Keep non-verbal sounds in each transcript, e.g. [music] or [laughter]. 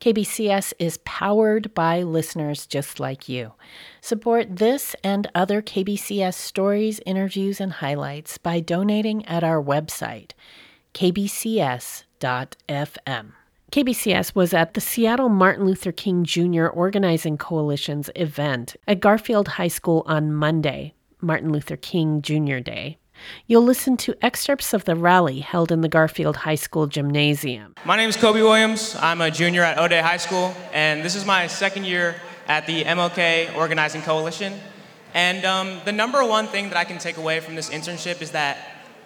KBCS is powered by listeners just like you. Support this and other KBCS stories, interviews, and highlights by donating at our website, kbcs.fm. KBCS was at the Seattle Martin Luther King Jr. Organizing Coalition's event at Garfield High School on Monday, Martin Luther King Jr. Day. You'll listen to excerpts of the rally held in the Garfield High School gymnasium. My name is Kobe Williams. I'm a junior at O'Dea High School, and this is my second year at the MLK Organizing Coalition. And um, the number one thing that I can take away from this internship is that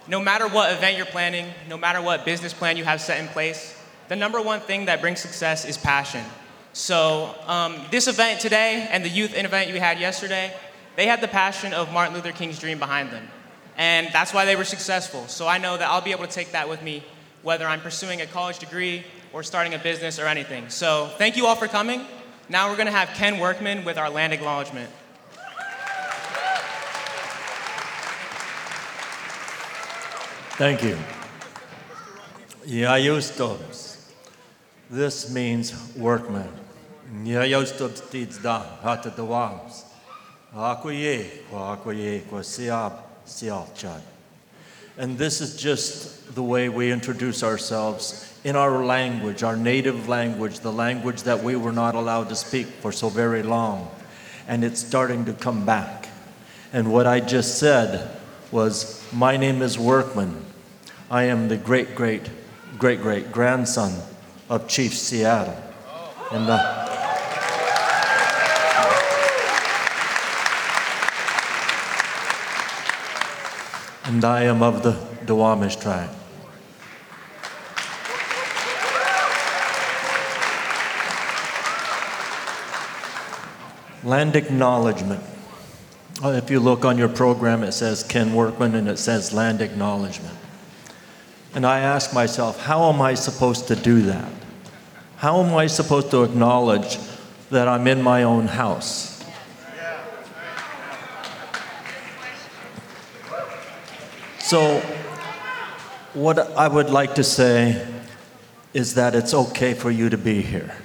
no matter what event you're planning, no matter what business plan you have set in place, the number one thing that brings success is passion. So um, this event today and the youth event you had yesterday, they had the passion of Martin Luther King's dream behind them. And that's why they were successful. So I know that I'll be able to take that with me, whether I'm pursuing a college degree or starting a business or anything. So thank you all for coming. Now we're gonna have Ken Workman with our land acknowledgement. Thank you. Jajustos. This means workman. Jajustos tids da hata dawams. Akwaye, kwa akwaye, kwa siab, sialchan. And this is just the way we introduce ourselves in our language, our native language, the language that we were not allowed to speak for so very long. And it's starting to come back. And what I just said was, My name is Workman. I am the great, great, great, great grandson of Chief Seattle. And uh, and I am of the Duwamish tribe. Land acknowledgement. Uh, If you look on your program, it says Ken Workman and it says land acknowledgement. And I ask myself, how am I supposed to do that? How am I supposed to acknowledge that I'm in my own house? So, what I would like to say is that it's okay for you to be here.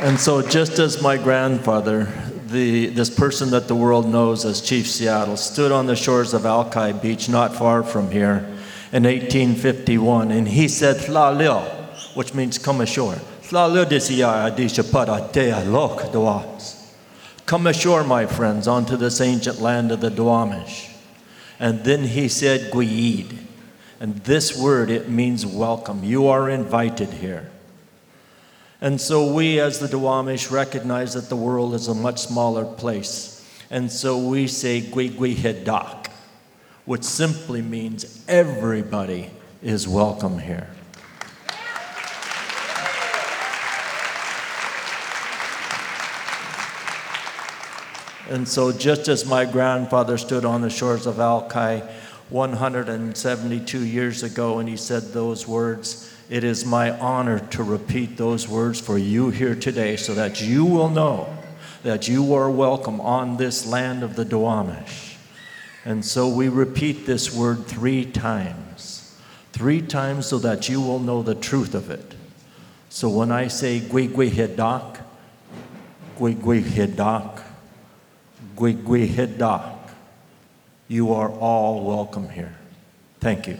And so, just as my grandfather, the, this person that the world knows as Chief Seattle, stood on the shores of Alki Beach, not far from here, in 1851, and he said, leo, which means come ashore. Come ashore, my friends, onto this ancient land of the Duwamish. And then he said, Guiid. And this word, it means welcome. You are invited here. And so we, as the Duwamish, recognize that the world is a much smaller place. And so we say Gui which simply means everybody is welcome here. And so, just as my grandfather stood on the shores of Alki 172 years ago and he said those words, it is my honor to repeat those words for you here today so that you will know that you are welcome on this land of the Duwamish. And so we repeat this word three times. Three times so that you will know the truth of it. So when I say Gui Hidak, Gui you are all welcome here. Thank you.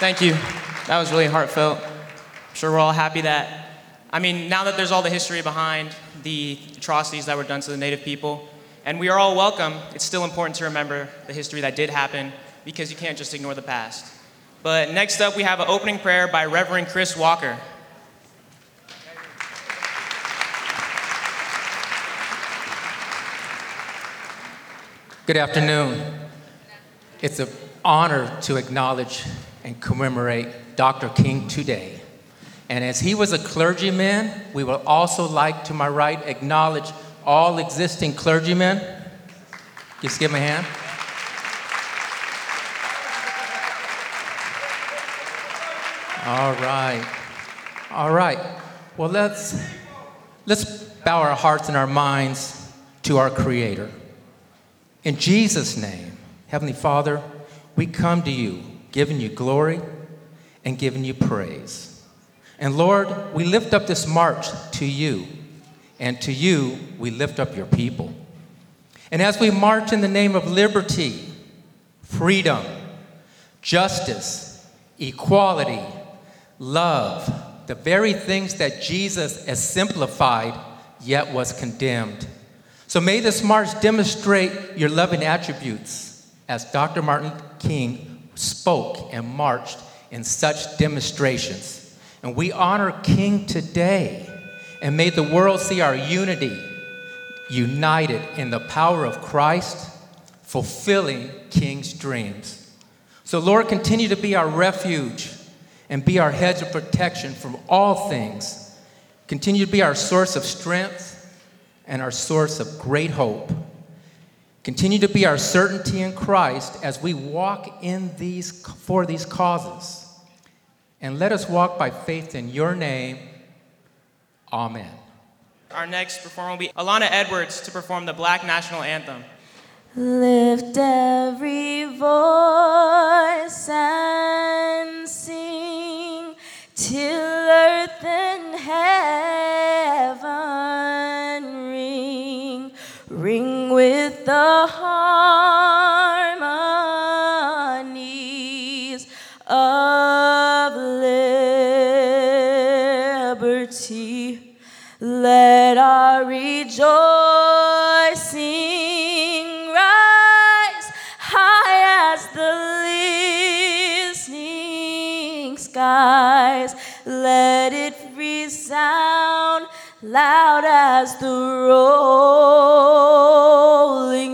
Thank you. That was really heartfelt. I'm sure we're all happy that, I mean, now that there's all the history behind the atrocities that were done to the Native people, and we are all welcome, it's still important to remember the history that did happen because you can't just ignore the past. But next up, we have an opening prayer by Reverend Chris Walker. Good afternoon. It's an honor to acknowledge and commemorate Dr. King today. And as he was a clergyman, we would also like to my right acknowledge all existing clergymen. Just give him a hand. All right. All right. Well, let's let's bow our hearts and our minds to our Creator. In Jesus' name, Heavenly Father, we come to you giving you glory and giving you praise. And Lord, we lift up this march to you, and to you we lift up your people. And as we march in the name of liberty, freedom, justice, equality, love, the very things that Jesus has simplified yet was condemned. So may this march demonstrate your loving attributes as Dr. Martin King spoke and marched in such demonstrations. And we honor King today. And may the world see our unity, united in the power of Christ, fulfilling King's dreams. So, Lord, continue to be our refuge and be our hedge of protection from all things. Continue to be our source of strength and our source of great hope. Continue to be our certainty in Christ as we walk in these for these causes. And let us walk by faith in your name. Amen. Our next performer will be Alana Edwards to perform the Black National Anthem. Lift every voice and sing till earth and heaven ring, ring with the harmonies loud as the rolling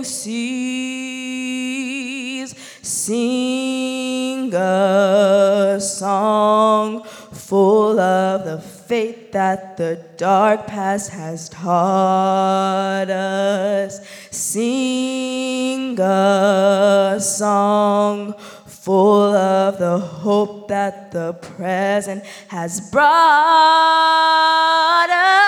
seas. Sing a song full of the faith that the dark past has taught us. Sing a song full of the hope that the present has brought us.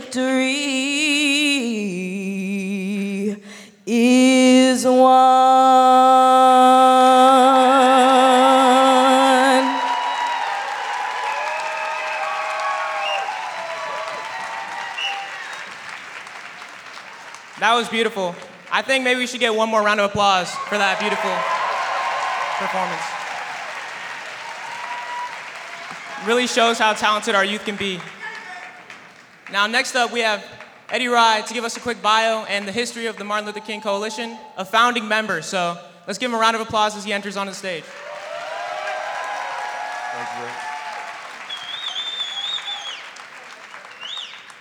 Victory is won. That was beautiful. I think maybe we should get one more round of applause for that beautiful performance. Really shows how talented our youth can be. Now, next up, we have Eddie Rye to give us a quick bio and the history of the Martin Luther King Coalition, a founding member. So let's give him a round of applause as he enters on the stage. Thank you. very-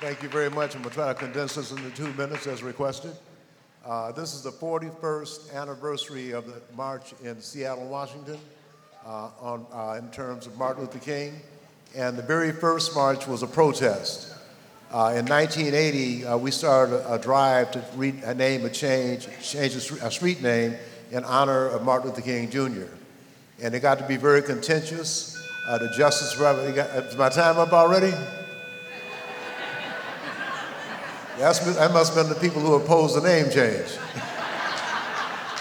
Thank you very much. I'm going to try to condense this into two minutes as requested. Uh, this is the 41st anniversary of the march in Seattle, Washington, uh, on, uh, in terms of Martin Luther King. And the very first march was a protest. Uh, in 1980, uh, we started a, a drive to re- a name a change, change a, street name in honor of Martin Luther King Jr. And it got to be very contentious. Uh, the Justice Department, got, is my time up already? [laughs] That's, that must have been the people who opposed the name change. [laughs]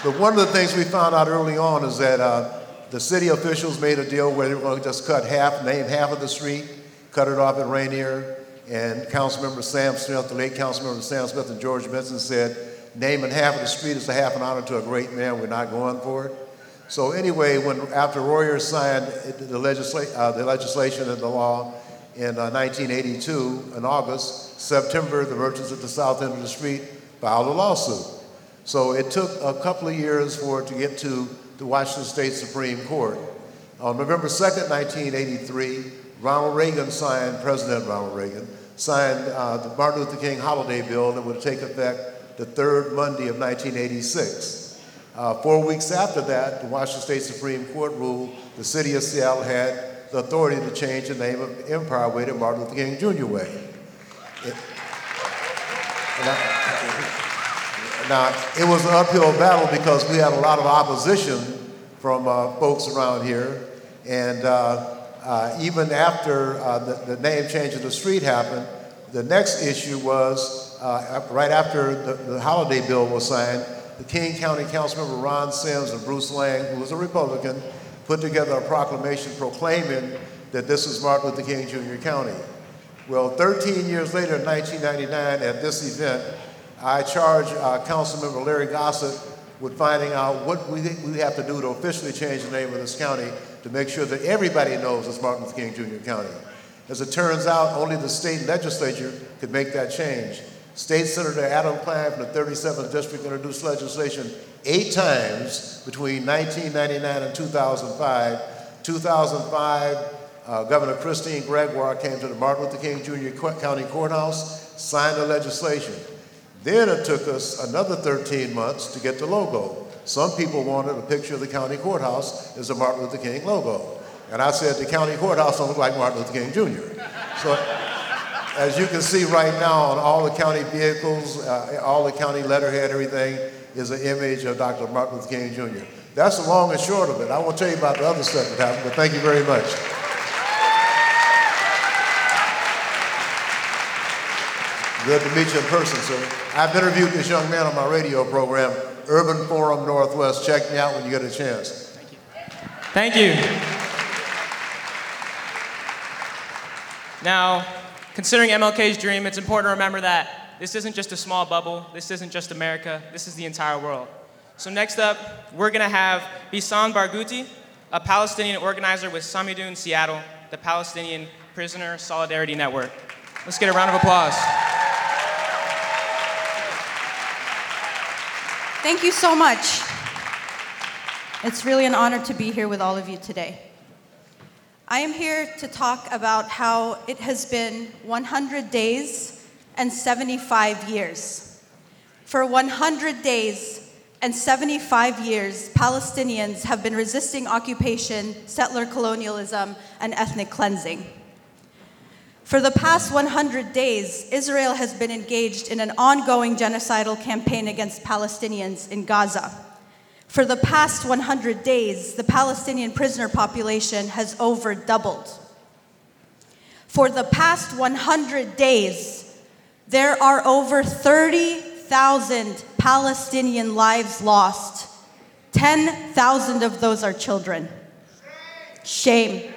but one of the things we found out early on is that uh, the city officials made a deal where they were going to just cut half, name half of the street, cut it off at Rainier, and Councilmember Sam Smith, the late Councilmember Sam Smith and George Benson said, naming half of the street is a half an honor to a great man, we're not going for it. So anyway, when after Royer signed the, legisla- uh, the legislation and the law in uh, 1982 in August, September, the merchants at the south end of the street filed a lawsuit. So it took a couple of years for it to get to the Washington State Supreme Court. On November 2nd, 1983, Ronald Reagan signed, President Ronald Reagan, signed uh, the Martin Luther King holiday bill that would take effect the third Monday of 1986. Uh, four weeks after that, the Washington State Supreme Court ruled the city of Seattle had the authority to change the name of Empire Way to Martin Luther King Jr. Way. It, now, it was an uphill battle because we had a lot of opposition from uh, folks around here. And uh, even after uh, the, the, name change of the street happened, the next issue was uh, right after the, the, holiday bill was signed, the King County Councilmember Ron Sims and Bruce Laing, who was a Republican, put together a proclamation proclaiming that this is Martin Luther King Jr. County. Well, 13 years later, in 1999, at this event, I charged uh, Councilmember Larry Gossett with finding out what we, we have to do to officially change the name of this county to make sure that everybody knows it's Martin Luther King Jr. County. As it turns out, only the state legislature could make that change. State Senator Adam Kline from the 37th District introduced legislation eight times between 1999 and 2005. 2005, uh, Governor Christine Gregoire came to the Martin Luther King Jr. County Courthouse, signed the legislation. Then it took us another 13 months to get the logo. Some people wanted a picture of the county courthouse as a Martin Luther King logo. And I said, the county courthouse don't look like Martin Luther King Jr. So as you can see right now on all the county vehicles, uh, all the county letterhead, everything is an image of Dr. Martin Luther King Jr. That's the long and short of it. I won't tell you about the other stuff that happened, but thank you very much. Good to meet you in person, sir. I've interviewed this young man on my radio program, Urban Forum Northwest. Check me out when you get a chance. Thank you. Thank you. Now, considering MLK's dream, it's important to remember that this isn't just a small bubble. This isn't just America. This is the entire world. So next up, we're going to have Bisan Barghouti, a Palestinian organizer with Samidoun Seattle, the Palestinian Prisoner Solidarity Network. Let's get a round of applause. Thank you so much. It's really an honor to be here with all of you today. I am here to talk about how it has been 100 days and 75 years. For 100 days and 75 years, Palestinians have been resisting occupation, settler colonialism, and ethnic cleansing. For the past 100 days, Israel has been engaged in an ongoing genocidal campaign against Palestinians in Gaza. For the past 100 days, the Palestinian prisoner population has over doubled. For the past 100 days, there are over 30,000 Palestinian lives lost. 10,000 of those are children. Shame.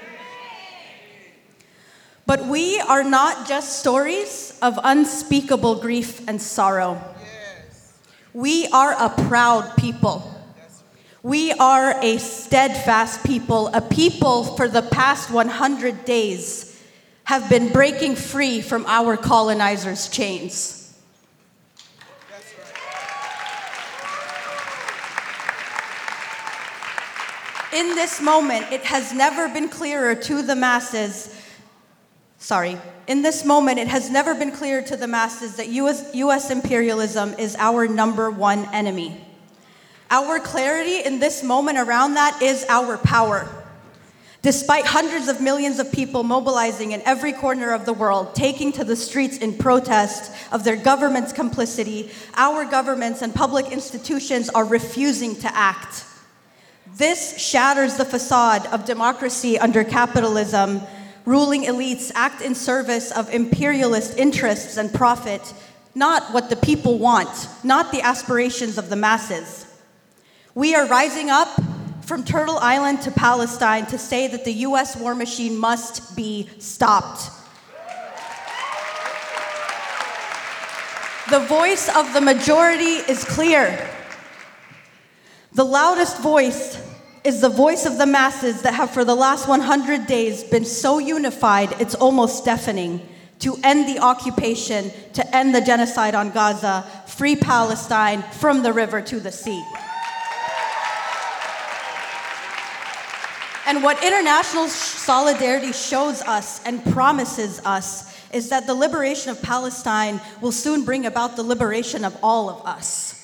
But we are not just stories of unspeakable grief and sorrow. We are a proud people. We are a steadfast people, a people for the past 100 days have been breaking free from our colonizers' chains. In this moment, it has never been clearer to the masses sorry, in this moment, it has never been clear to the masses that US, US imperialism is our number one enemy. Our clarity in this moment around that is our power. Despite hundreds of millions of people mobilizing in every corner of the world, taking to the streets in protest of their government's complicity, our governments and public institutions are refusing to act. This shatters the facade of democracy under capitalism ruling elites act in service of imperialist interests and profit, not what the people want, not the aspirations of the masses. We are rising up from Turtle Island to Palestine to say that the US war machine must be stopped. The voice of the majority is clear. The loudest voice is the voice of the masses that have for the last 100 days been so unified it's almost deafening to end the occupation, to end the genocide on Gaza, free Palestine from the river to the sea. And what international solidarity shows us and promises us is that the liberation of Palestine will soon bring about the liberation of all of us.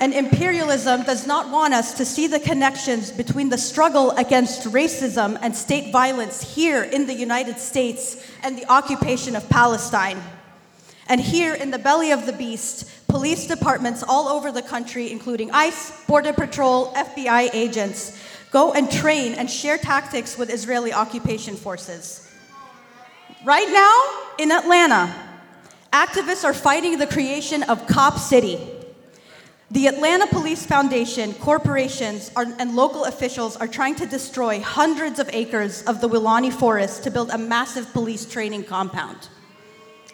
And imperialism does not want us to see the connections between the struggle against racism and state violence here in the United States and the occupation of Palestine. And here in the belly of the beast, police departments all over the country, including ICE, Border Patrol, FBI agents, go and train and share tactics with Israeli occupation forces. Right now, in Atlanta, activists are fighting the creation of Cop City. The Atlanta Police Foundation, corporations, are, and local officials are trying to destroy hundreds of acres of the Weelaunee Forest to build a massive police training compound.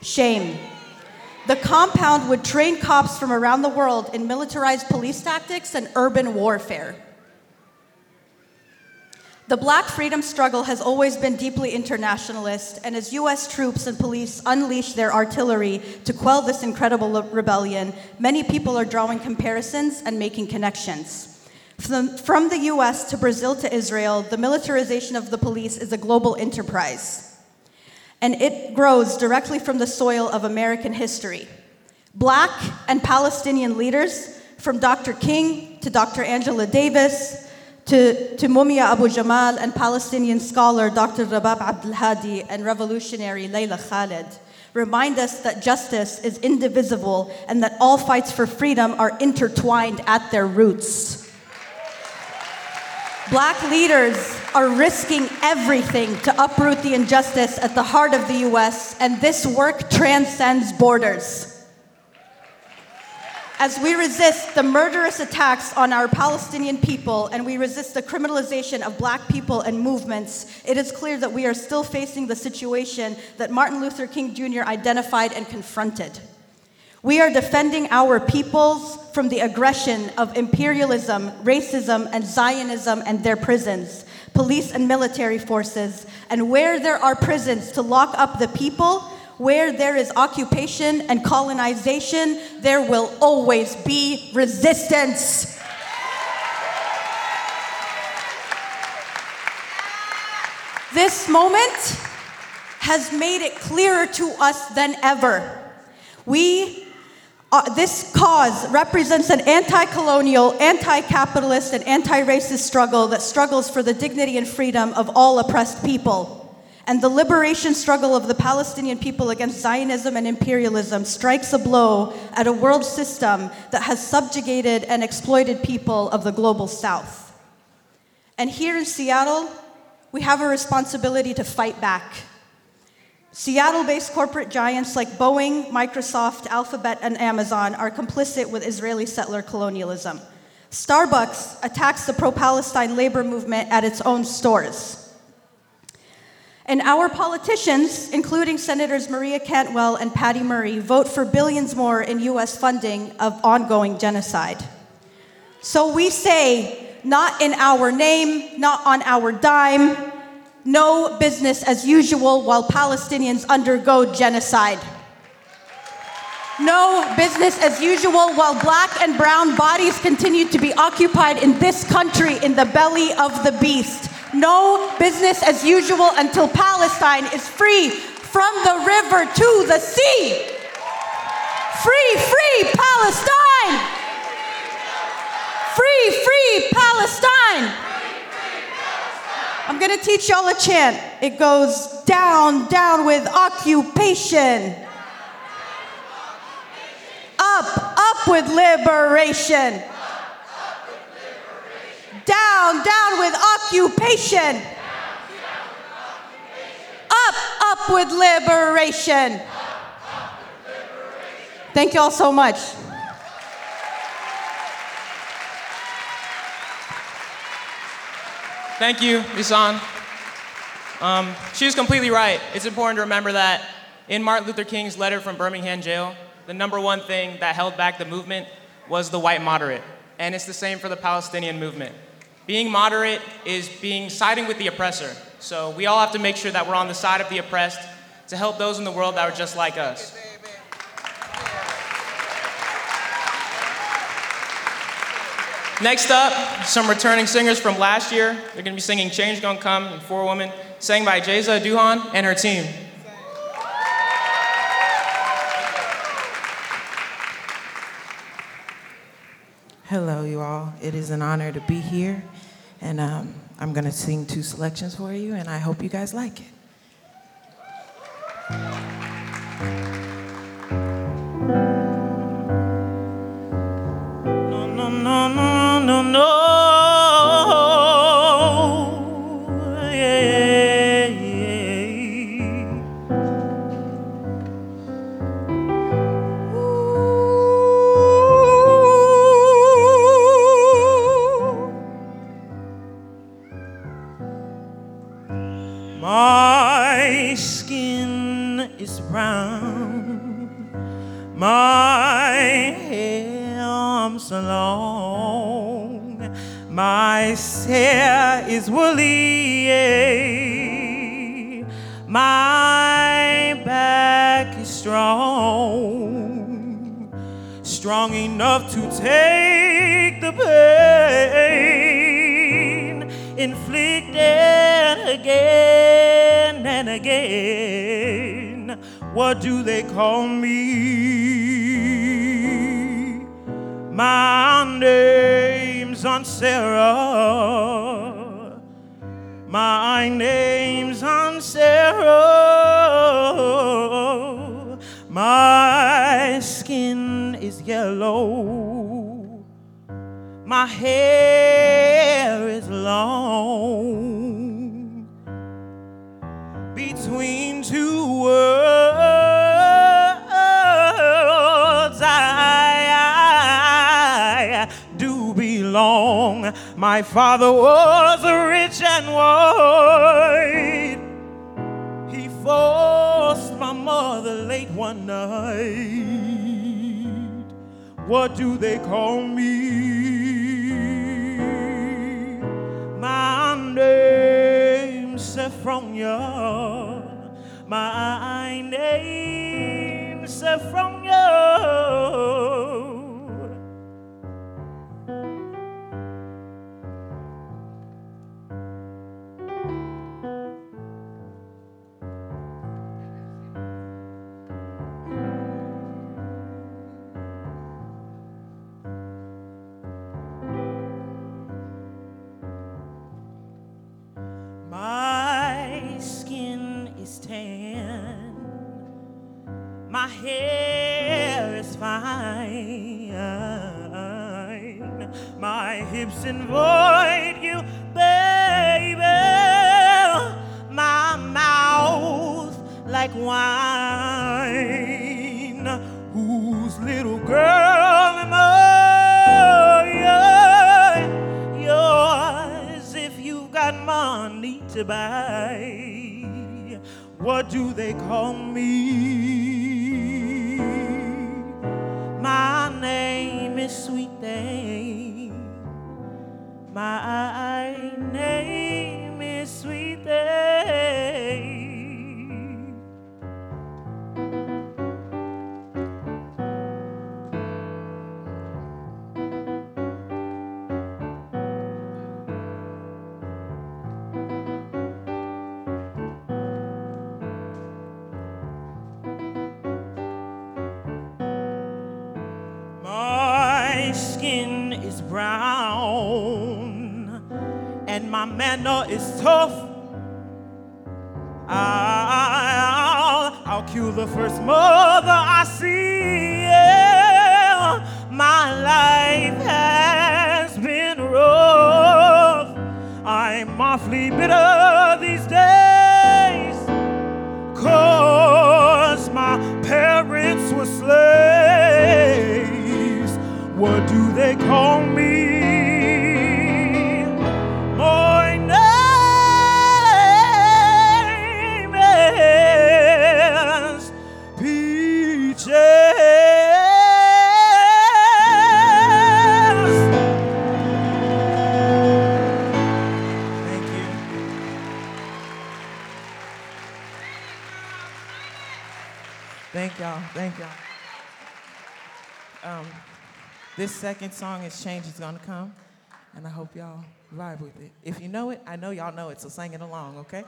Shame. The compound would train cops from around the world in militarized police tactics and urban warfare. The black freedom struggle has always been deeply internationalist, and as US troops and police unleash their artillery to quell this incredible le- rebellion, many people are drawing comparisons and making connections. From the US to Brazil to Israel, the militarization of the police is a global enterprise, and it grows directly from the soil of American history. Black and Palestinian leaders, from Dr. King to Dr. Angela Davis, to, to Mumia Abu Jamal and Palestinian scholar Dr. Rabab Abdulhadi and revolutionary Leila Khaled remind us that justice is indivisible and that all fights for freedom are intertwined at their roots. Black leaders are risking everything to uproot the injustice at the heart of the US, and this work transcends borders. As we resist the murderous attacks on our Palestinian people and we resist the criminalization of black people and movements, it is clear that we are still facing the situation that Martin Luther King Jr. identified and confronted. We are defending our peoples from the aggression of imperialism, racism, and Zionism and their prisons, police and military forces. And where there are prisons to lock up the people, where there is occupation and colonization, there will always be resistance. This moment has made it clearer to us than ever. We uh, this cause represents an anti colonial, anti capitalist, and anti racist struggle that struggles for the dignity and freedom of all oppressed people. And the liberation struggle of the Palestinian people against Zionism and imperialism strikes a blow at a world system that has subjugated and exploited people of the global south. And here in Seattle, we have a responsibility to fight back. Seattle based corporate giants like Boeing, Microsoft, Alphabet, and Amazon are complicit with Israeli settler colonialism. Starbucks attacks the pro Palestine labor movement at its own stores. And our politicians, including Senators Maria Cantwell and Patty Murray, vote for billions more in US funding of ongoing genocide. So we say, not in our name, not on our dime, no business as usual while Palestinians undergo genocide. No business as usual while black and brown bodies continue to be occupied in this country in the belly of the beast. No business as usual until Palestine is free from the river to the sea. Free, free Palestine! Free, free Palestine! I'm gonna teach y'all a chant. It goes down, down with occupation. Up, up with liberation down, down with occupation. Up, up with liberation. Thank you all so much. Thank you, Bisan. Um, she was completely right. It's important to remember that in Martin Luther King's letter from Birmingham jail, the number one thing that held back the movement was the white moderate. And it's the same for the Palestinian movement. Being moderate is being siding with the oppressor. So we all have to make sure that we're on the side of the oppressed to help those in the world that are just like us. Next up, some returning singers from last year. They're gonna be singing Change Gonna Come and Four Women, sang by Jayza Duhon and her team. Hello, you all. It is an honor to be here, and um, I'm going to sing two selections for you, and I hope you guys like it. My arms long, my hair is woolly, my back is strong, strong enough to take the pain. Inflicted again and again. What do they call me? My name's Aunt Sarah. My name's Aunt Sarah. My skin is yellow. My hair is long My father was rich and white. He forced my mother late one night. What do they call me? My name's Sophronia. My name's Sophronia. My hair is fine. My hips invite you, baby. My mouth like wine. Whose little girl am I? Yours if you've got money to buy. What do they call me? My name is Sweet Thing. My name is Sweet Thing. Manner is tough. I'll, I'll kill the first mother I see. Yeah. My life has been rough. I'm awfully bitter second song is Change is Gonna Come, and I hope y'all vibe with it. If you know it, I know y'all know it, so sing it along, okay?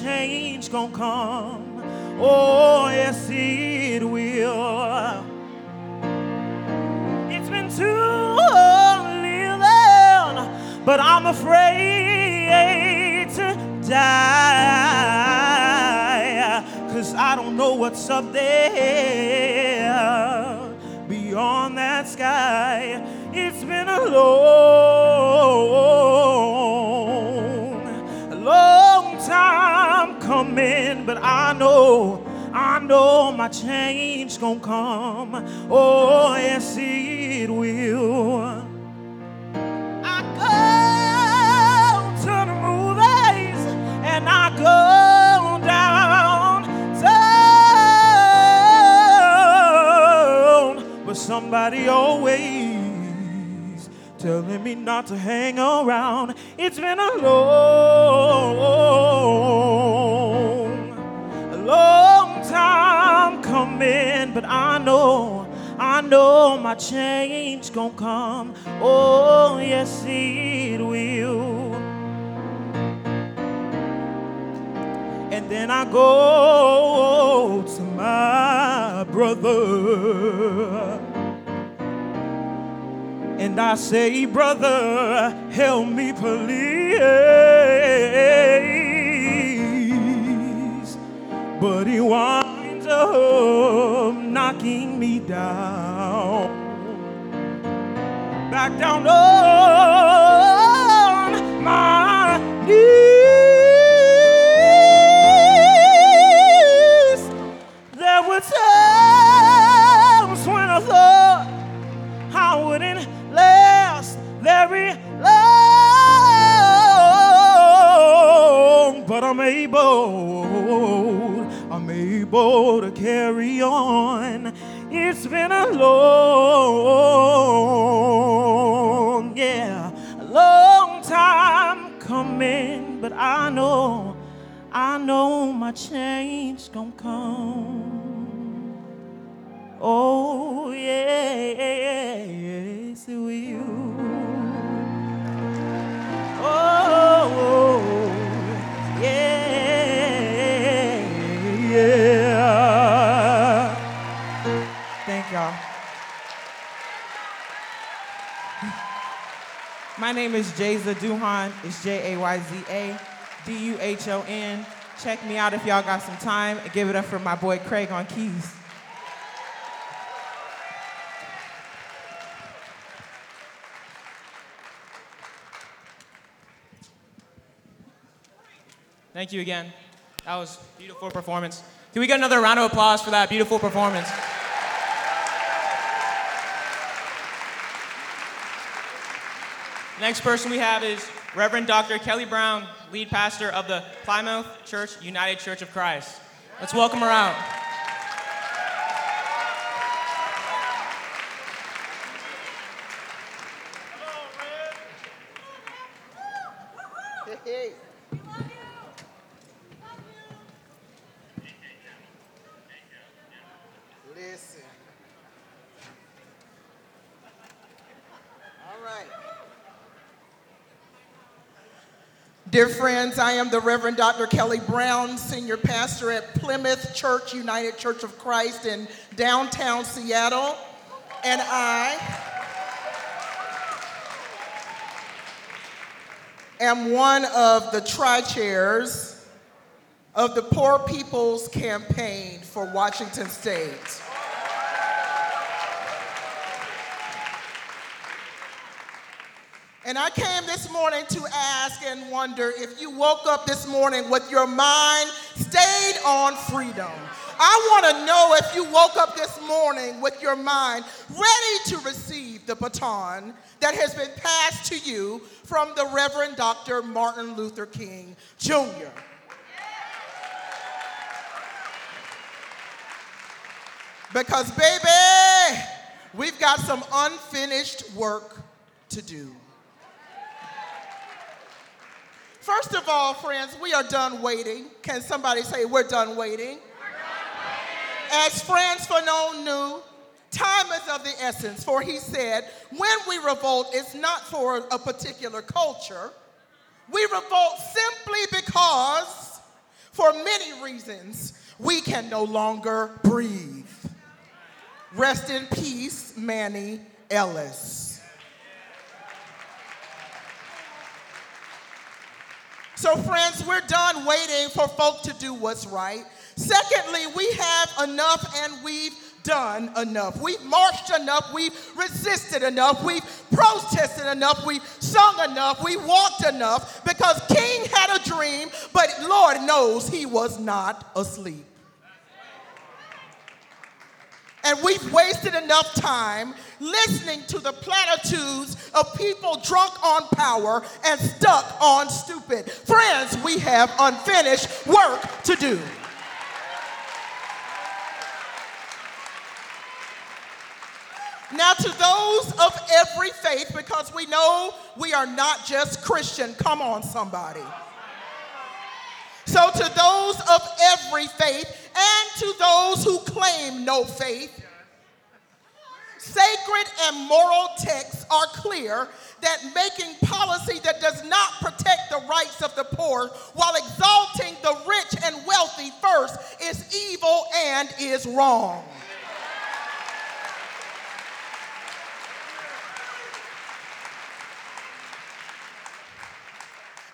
Change gonna come. Oh, yes, it will. It's been too living, but I'm afraid to die. Cause I don't know what's up there know, I know my change gonna come. Oh, yes, it will. I go to the movies and I go downtown, but somebody always telling me not to hang around. It's been a long, long time coming, but I know, I know my change gonna come. Oh, yes, it will. And then I go to my brother. And I say, brother, help me please. But he winds up knocking me down. Back down on my knees. There were times when I thought I wouldn't last very long, but I'm able, able to carry on. It's been a long, yeah, long time coming, but I know, I know my change gonna come. Oh, yeah, yes, it will. Oh, oh, oh. My name is Jayza Duhon. It's J A Y Z A D U H O N. Check me out if y'all got some time and give it up for my boy Craig on keys. Thank you again. That was beautiful performance. Can we get another round of applause for that beautiful performance? Next person we have is Reverend Dr. Kelly Brown, lead pastor of the Plymouth Church United Church of Christ. Let's welcome her out. Listen. All right. Dear friends, I am the Reverend Dr. Kelly Brown, Senior Pastor at Plymouth Church United Church of Christ in downtown Seattle. And I am one of the tri chairs of the Poor People's Campaign for Washington State. And I came this morning to ask and wonder if you woke up this morning with your mind stayed on freedom. I want to know if you woke up this morning with your mind ready to receive the baton that has been passed to you from the Reverend Dr. Martin Luther King Jr. Because, baby, we've got some unfinished work to do. First of all, friends, we are done waiting. Can somebody say we're done waiting? As Frantz Fanon knew, time is of the essence, for he said, when we revolt, it's not for a particular culture. We revolt simply because, for many reasons, we can no longer breathe. Rest in peace, Manny Ellis. So, friends, we're done waiting for folk to do what's right. Secondly, we have enough and we've done enough. We've marched enough. We've resisted enough. We've protested enough. We've sung enough. We walked enough because King had a dream, but Lord knows he was not asleep. And we've wasted enough time listening to the platitudes of people drunk on power and stuck on stupid. Friends, we have unfinished work to do. Now, to those of every faith, because we know we are not just Christian. Come on, somebody. So, to those of every faith and to those who claim no faith, sacred and moral texts are clear that making policy that does not protect the rights of the poor while exalting the rich and wealthy first is evil and is wrong.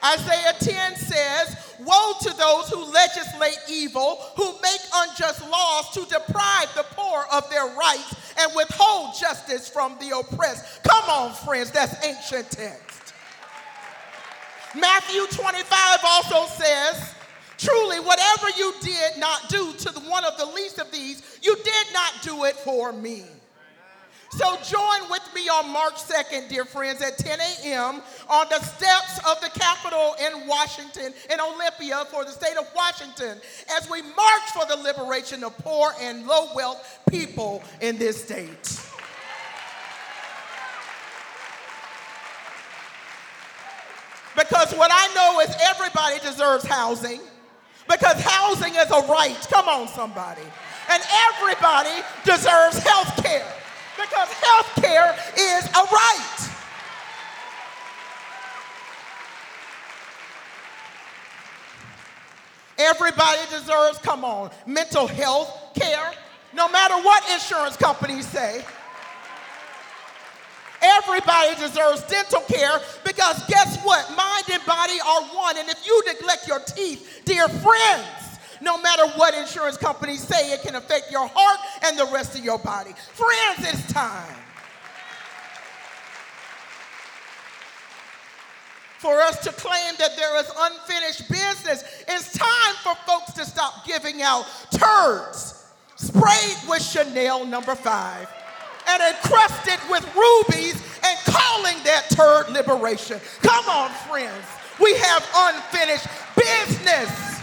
Isaiah 10 says, Woe to those who legislate evil, who make unjust laws to deprive the poor of their rights and withhold justice from the oppressed. Come on, friends, that's ancient text. Matthew 25 also says, Truly, whatever you did not do to one of the least of these, you did not do it for me. So join with me on March 2nd, dear friends, at 10 a.m. on the steps of the Capitol in Washington, in Olympia for the state of Washington, as we march for the liberation of poor and low wealth people in this state. Because what I know is everybody deserves housing, because housing is a right. Come on, somebody. And everybody deserves health care because health care is a right. Everybody deserves, come on, mental health care, no matter what insurance companies say. Everybody deserves dental care because guess what? Mind and body are one. And if you neglect your teeth, dear friends, no matter what insurance companies say, it can affect your heart and the rest of your body. Friends, it's time. For us to claim that there is unfinished business, it's time for folks to stop giving out turds sprayed with Chanel number five and encrusted with rubies and calling that turd liberation. Come on, friends. We have unfinished business.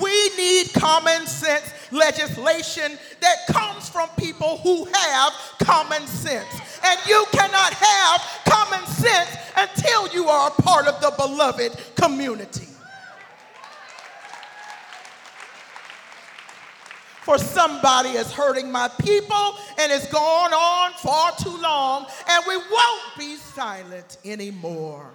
We need common sense legislation that comes from people who have common sense. And you cannot have common sense until you are a part of the beloved community. For somebody is hurting my people and it's gone on far too long, and we won't be silent anymore.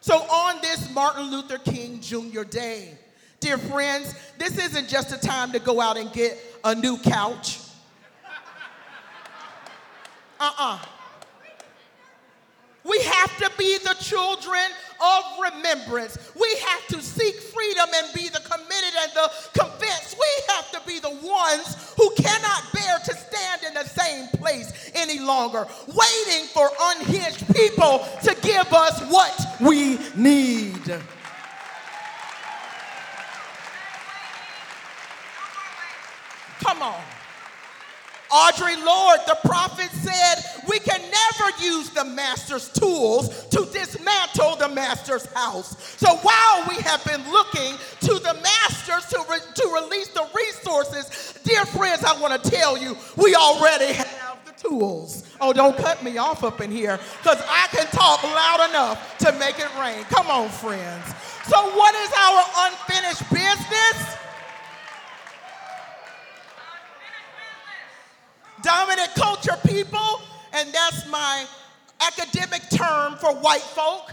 So, on this Martin Luther King Jr. Day, Dear friends, this isn't just a time to go out and get a new couch. Uh uh-uh. uh We have to be the children of remembrance. We have to seek freedom and be the committed and the convinced. We have to be the ones who cannot bear to stand in the same place any longer, waiting for unhinged people to give us what we need. Come on. Audre Lorde, the prophet, said, We can never use the master's tools to dismantle the master's house. So while we have been looking to the masters to, re- to release the resources, dear friends, I want to tell you, we already have the tools. Oh, don't cut me off up in here, because I can talk loud enough to make it rain. Come on, friends. So, what is our unfinished business? Dominant culture people, and that's my academic term for white folk.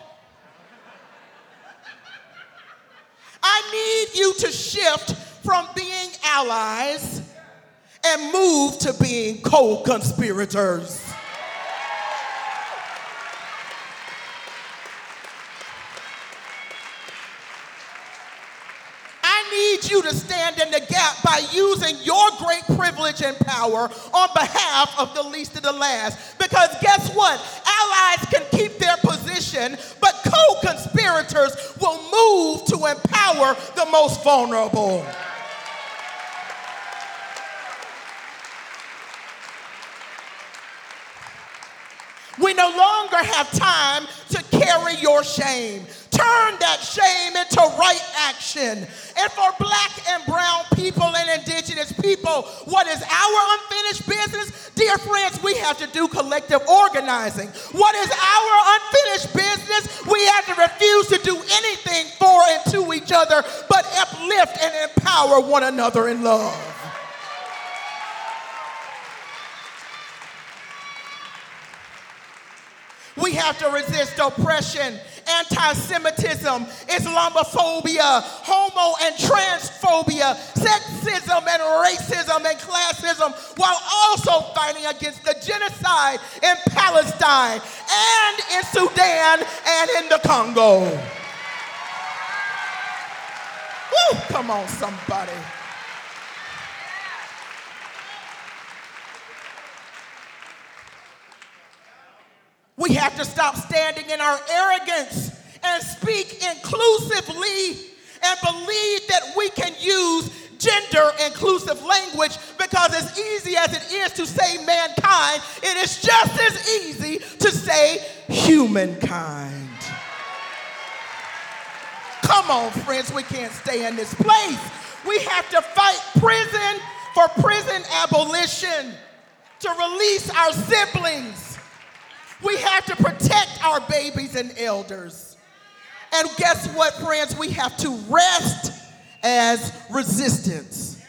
I need you to shift from being allies and move to being co conspirators. I need you to stand in the gap by using your great privilege and power on behalf of the least of the last. Because guess what? Allies can keep their position, but co conspirators will move to empower the most vulnerable. We no longer have time to carry your shame. Turn that shame into right action. And for black and brown people and indigenous people, what is our unfinished business? Dear friends, we have to do collective organizing. What is our unfinished business? We have to refuse to do anything for and to each other, but uplift and empower one another in love. We have to resist oppression, anti Semitism, Islamophobia, homo and transphobia, sexism and racism and classism, while also fighting against the genocide in Palestine and in Sudan and in the Congo. Woo, come on, somebody. We have to stop standing in our arrogance and speak inclusively and believe that we can use gender inclusive language because as easy as it is to say mankind, it is just as easy to say humankind. Come on, friends, we can't stay in this place. We have to fight prison for prison abolition, to release our siblings. We have to protect our babies and elders. And guess what, friends? We have to rest as resistance.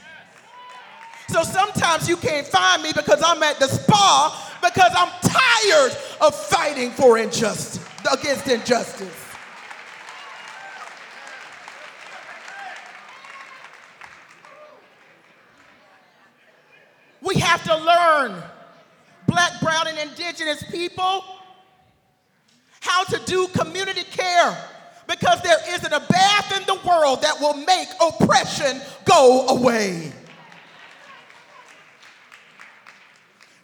So sometimes you can't find me because I'm at the spa because I'm tired of fighting for injustice, against injustice. We have to learn, black, brown, and indigenous people, how to do community care because there isn't a bath in the world that will make oppression go away.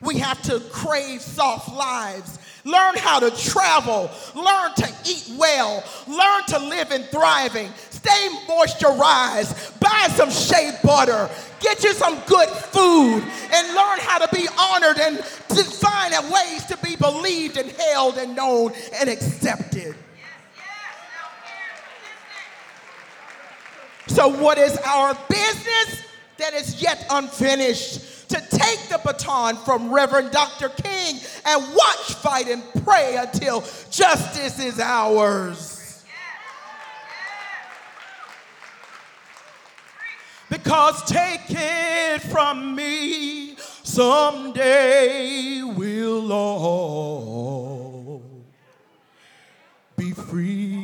We have to crave soft lives, learn how to travel, learn to eat well, learn to live in thriving, stay moisturized, buy some shea butter, get you some good food, and learn how to be honored and to find ways to be believed and held and known and accepted. So, what is our business that is yet unfinished? To take the baton from Reverend Dr. King and watch, fight, and pray until justice is ours. Because take it from me, someday we'll all be free.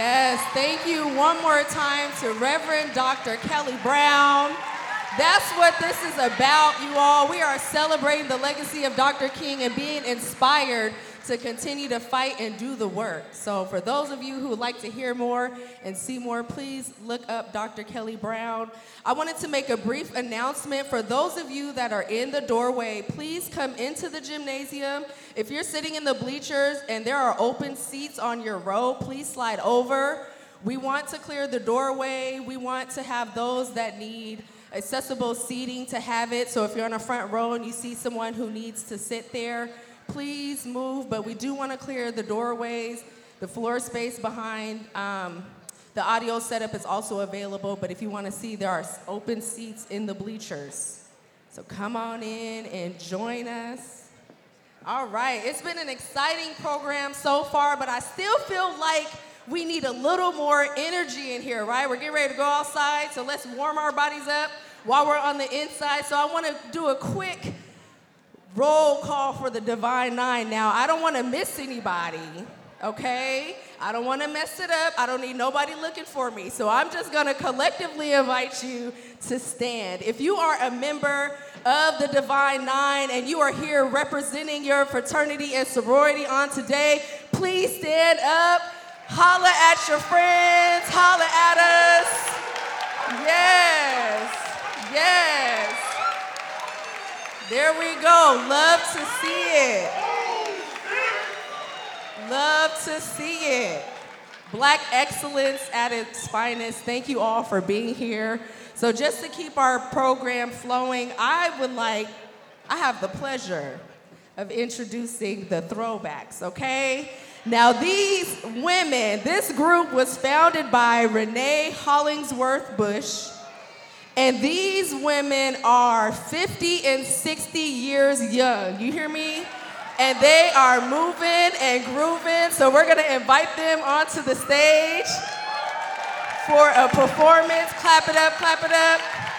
Yes, thank you one more time to Reverend Dr. Kelly Brown. That's what this is about, you all. We are celebrating the legacy of Dr. King and being inspired to continue to fight and do the work. So, for those of you who would like to hear more and see more, please look up Dr. Kelly Brown. I wanted to make a brief announcement for those of you that are in the doorway. Please come into the gymnasium. If you're sitting in the bleachers and there are open seats on your row, please slide over. We want to clear the doorway. We want to have those that need accessible seating to have it. So if you're on a front row and you see someone who needs to sit there, please move. But we do want to clear the doorways, the floor space behind. Um, the audio setup is also available, but if you want to see, there are open seats in the bleachers. So come on in and join us. All right, it's been an exciting program so far, but I still feel like we need a little more energy in here, right? We're getting ready to go outside, so let's warm our bodies up while we're on the inside. So I want to do a quick roll call for the Divine Nine. Now, I don't want to miss anybody, okay? I don't want to mess it up. I don't need nobody looking for me. So I'm just going to collectively invite you to stand. If you are a member of the Divine Nine and you are here representing your fraternity and sorority on today, please stand up. Holla at your friends, holla at us. Yes, yes. There we go. Love to see it. Love to see it. Black excellence at its finest. Thank you all for being here. So, just to keep our program flowing, I would like, I have the pleasure of introducing the throwbacks, okay? Now, these women, this group was founded by Renee Hollingsworth Bush, and these women are 50 and 60 years young. You hear me? And they are moving and grooving, so we're gonna invite them onto the stage for a performance. Clap it up, clap it up.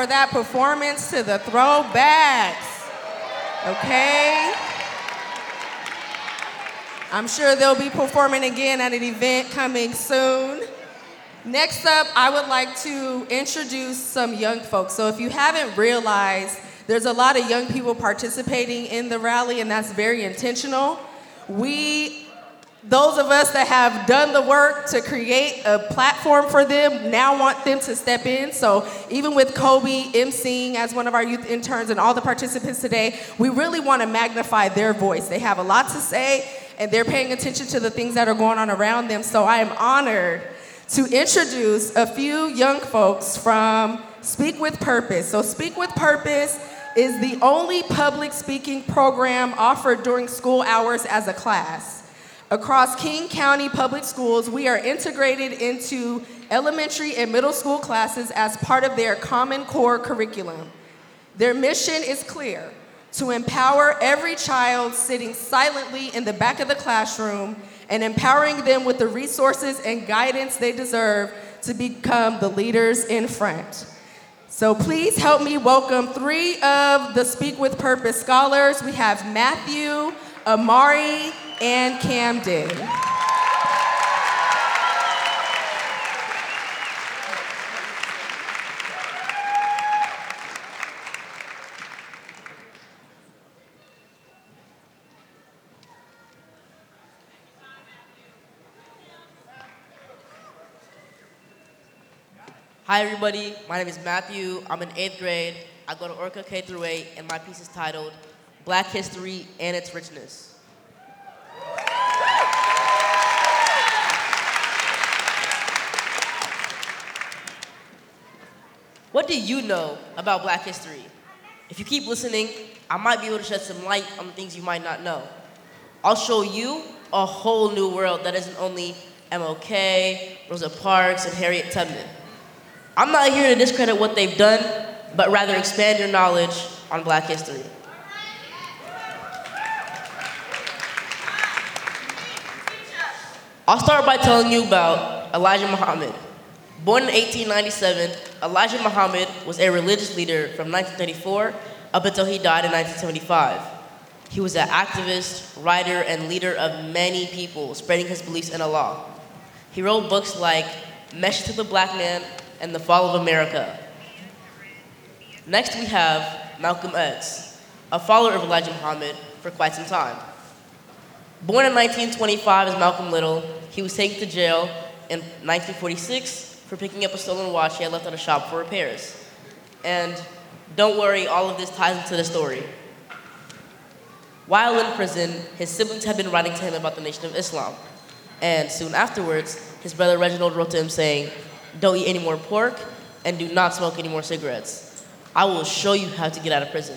For that performance to the throwbacks. Okay. I'm sure they'll be performing again at an event coming soon. Next up, I would like to introduce some young folks. So, if you haven't realized, there's a lot of young people participating in the rally, and that's very intentional. We, those of us that have done the work to create a platform for them, now want them to step in. So, even with Kobe emceeing as one of our youth interns and all the participants today, we really want to magnify their voice. They have a lot to say, and they're paying attention to the things that are going on around them. So, I am honored to introduce a few young folks from Speak with Purpose. So, Speak with Purpose is the only public speaking program offered during school hours as a class. Across King County Public Schools, we are integrated into elementary and middle school classes as part of their Common Core curriculum. Their mission is clear to empower every child sitting silently in the back of the classroom and empowering them with the resources and guidance they deserve to become the leaders in front. So please help me welcome three of the Speak with Purpose scholars. We have Matthew, Amari, and Camden. Hi everybody, my name is Matthew. I'm in eighth grade. I go to Orca K through 8, and my piece is titled Black History and Its Richness. What do you know about black history? If you keep listening, I might be able to shed some light on the things you might not know. I'll show you a whole new world that isn't only MLK, Rosa Parks, and Harriet Tubman. I'm not here to discredit what they've done, but rather expand your knowledge on black history. I'll start by telling you about Elijah Muhammad. Born in 1897, Elijah Muhammad was a religious leader from 1934 up until he died in 1975. He was an activist, writer, and leader of many people spreading his beliefs in Allah. He wrote books like Message to the Black Man and The Fall of America. Next, we have Malcolm X, a follower of Elijah Muhammad for quite some time. Born in 1925 as Malcolm Little, he was taken to jail in 1946 for picking up a stolen watch he had left at a shop for repairs. And don't worry, all of this ties into the story. While in prison, his siblings had been writing to him about the Nation of Islam. And soon afterwards, his brother Reginald wrote to him saying, Don't eat any more pork and do not smoke any more cigarettes. I will show you how to get out of prison.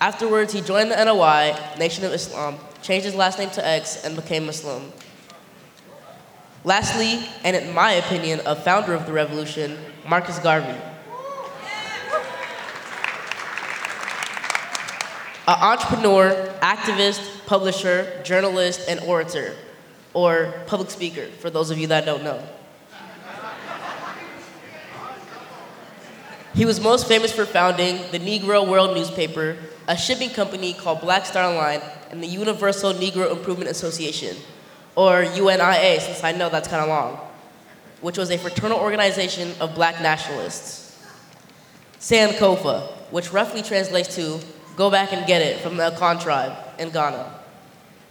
Afterwards, he joined the NOI, Nation of Islam, changed his last name to X, and became Muslim. Lastly, and in my opinion, a founder of the revolution, Marcus Garvey. An entrepreneur, activist, publisher, journalist, and orator, or public speaker, for those of you that don't know. He was most famous for founding the Negro World newspaper, a shipping company called Black Star Line, and the Universal Negro Improvement Association, or UNIA, since I know that's kind of long, which was a fraternal organization of black nationalists. Sankofa, which roughly translates to go back and get it from the Akan tribe in Ghana.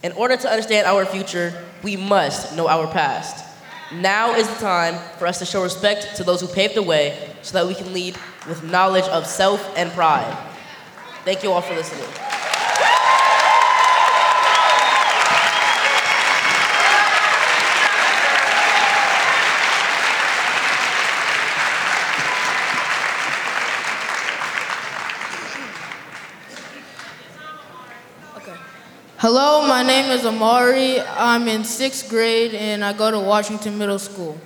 In order to understand our future, we must know our past. Now is the time for us to show respect to those who paved the way so that we can lead with knowledge of self and pride. Thank you all for listening. Hello, my name is Amari. I'm in sixth grade and I go to Washington Middle School.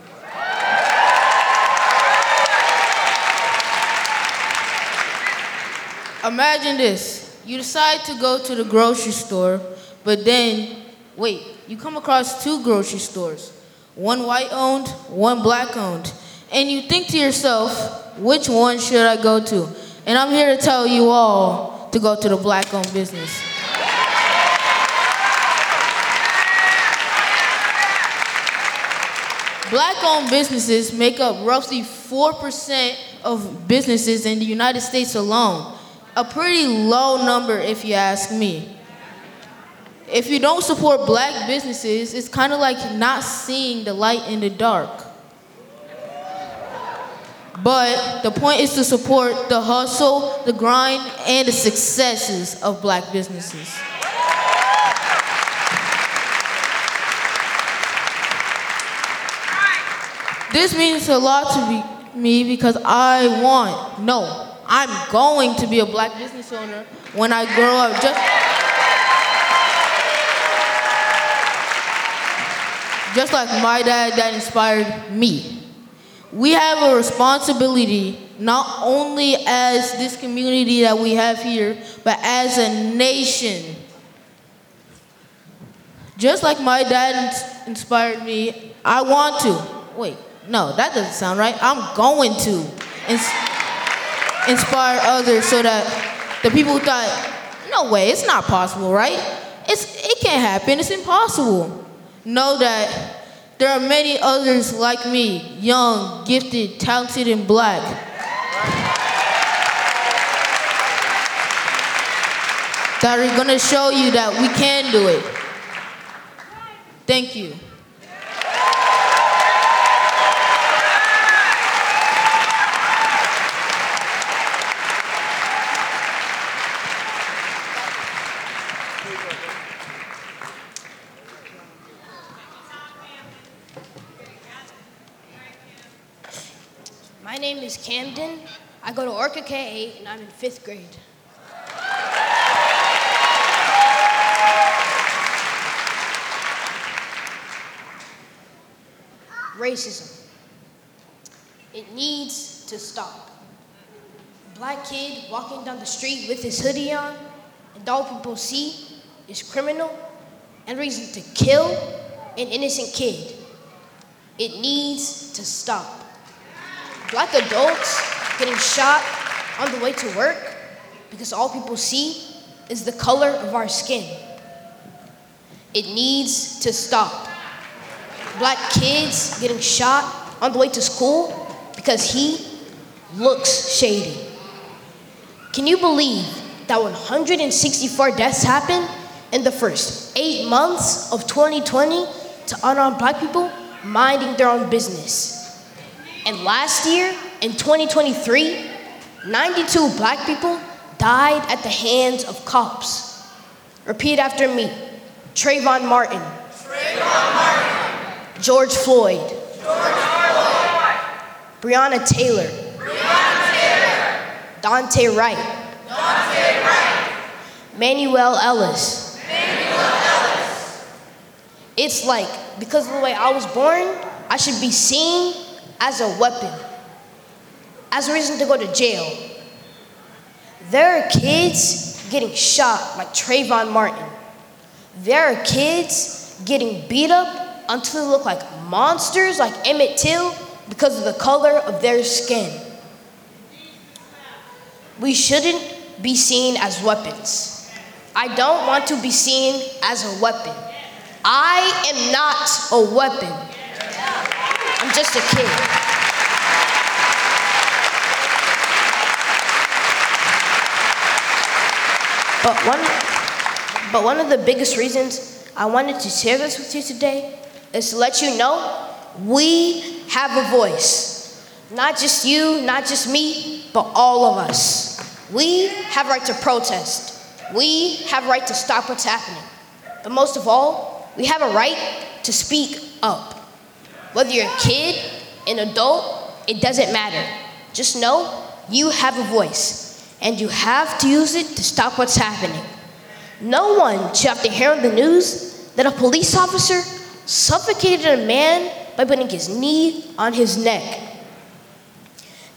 Imagine this you decide to go to the grocery store, but then, wait, you come across two grocery stores one white owned, one black owned. and you think to yourself, which one should I go to? And I'm here to tell you all to go to the black owned business. Black owned businesses make up roughly 4% of businesses in the United States alone. A pretty low number, if you ask me. If you don't support black businesses, it's kind of like not seeing the light in the dark. But the point is to support the hustle, the grind, and the successes of black businesses. This means a lot to be, me because I want, no, I'm going to be a black business owner when I grow up. Just, just like my dad that inspired me. We have a responsibility not only as this community that we have here, but as a nation. Just like my dad inspired me, I want to. Wait, no, that doesn't sound right. I'm going to ins- inspire others so that the people who thought, no way, it's not possible, right? It's, it can't happen, it's impossible. Know that there are many others like me, young, gifted, talented, and black. That are gonna show you that we can do it. Thank you. Name is Camden. I go to Orca K8 and I'm in fifth grade. Racism. It needs to stop. Black kid walking down the street with his hoodie on, and all people see is criminal and reason to kill an innocent kid. It needs to stop black adults getting shot on the way to work because all people see is the color of our skin. It needs to stop. Black kids getting shot on the way to school because he looks shady. Can you believe that 164 deaths happened in the first eight months of 2020 to unarmed black people minding their own business? And last year, in 2023, 92 black people died at the hands of cops. Repeat after me Trayvon Martin. Trayvon Martin. George Floyd. George Floyd. Breonna Taylor. Breonna Taylor. Daunte Wright. Daunte Wright. Manuel Ellis. Manuel Ellis. It's like, because of the way I was born, I should be seen as a weapon, as a reason to go to jail. There are kids getting shot like Trayvon Martin. There are kids getting beat up until they look like monsters like Emmett Till because of the color of their skin. We shouldn't be seen as weapons. I don't want to be seen as a weapon. I am not a weapon. Just a kid. But one, but one of the biggest reasons I wanted to share this with you today is to let you know we have a voice. Not just you, not just me, but all of us. We have right to protest. We have right to stop what's happening. But most of all, we have a right to speak up. Whether you're a kid, an adult, it doesn't matter. Just know you have a voice and you have to use it to stop what's happening. No one should have to hear on the news that a police officer suffocated a man by putting his knee on his neck.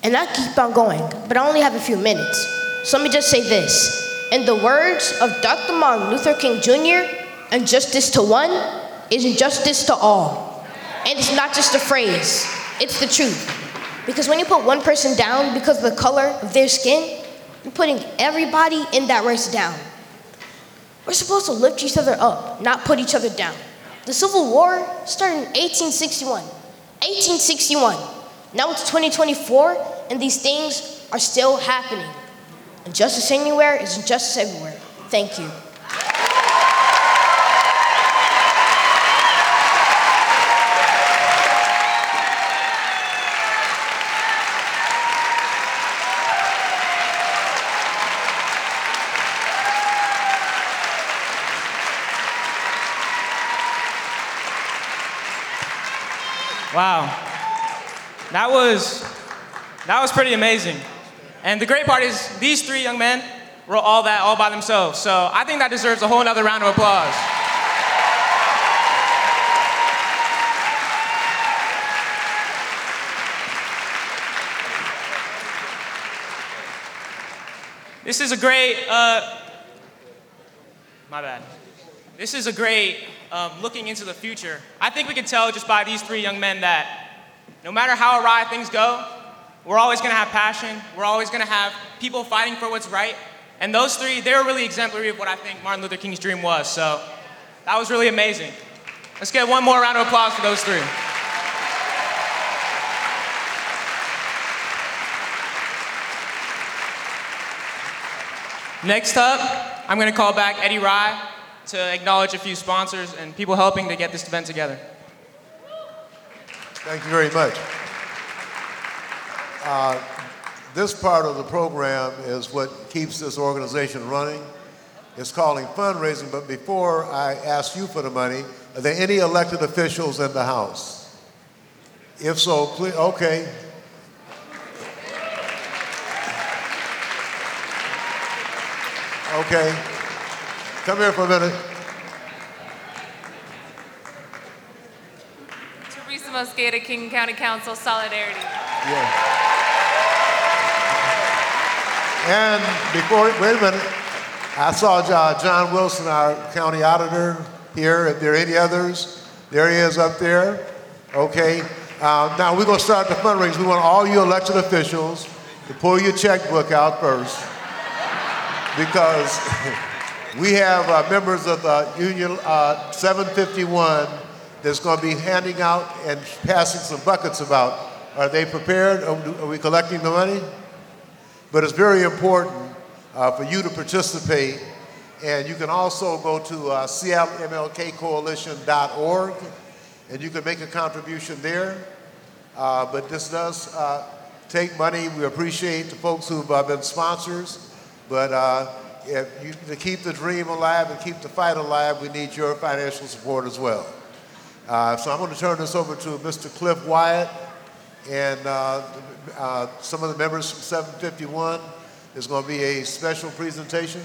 And I keep on going, but I only have a few minutes. So let me just say this. In the words of Dr. Martin Luther King Jr., injustice to one is injustice to all. And it's not just a phrase, it's the truth. Because when you put one person down because of the color of their skin, you're putting everybody in that race down. We're supposed to lift each other up, not put each other down. The Civil War started in 1861. 1861. Now it's 2024, and these things are still happening. Injustice anywhere is injustice everywhere. Thank you. Wow. That was that was pretty amazing. And the great part is these three young men wrote all that all by themselves. So I think that deserves a whole other round of applause. This is a great, uh, my bad. This is a great um, looking into the future. I think we can tell just by these three young men that no matter how awry things go, we're always going to have passion. We're always going to have people fighting for what's right. And those three, they're really exemplary of what I think Martin Luther King's dream was. So that was really amazing. Let's get one more round of applause for those three. Next up, I'm going to call back Eddie Rye to acknowledge a few sponsors and people helping to get this event together. Thank you very much. Uh, this part of the program is what keeps this organization running. It's calling fundraising, but before I ask you for the money, are there any elected officials in the House? If so, please, okay. Okay. Come here for a minute. Teresa Mosqueda, King County Council, Solidarity. Yeah. And before, wait a minute. I saw uh, John Wilson, our county auditor, here. If there are any others, there he is up there. Okay. Uh, now we're going to start the fundraising. We want all you elected officials to pull your checkbook out first because [laughs] we have uh, members of the Union uh, 751 that's going to be handing out and passing some buckets about. Are they prepared? Are we collecting the money? But it's very important uh, for you to participate. And you can also go to uh, SeattleMLKCoalition.org and you can make a contribution there. Uh, but this does uh, take money. We appreciate the folks who've uh, been sponsors. But uh, if you, to keep the dream alive and keep the fight alive, we need your financial support as well. Uh, so I'm going to turn this over to Mr. Cliff Wyatt and uh, uh, some of the members from 751. There's going to be a special presentation.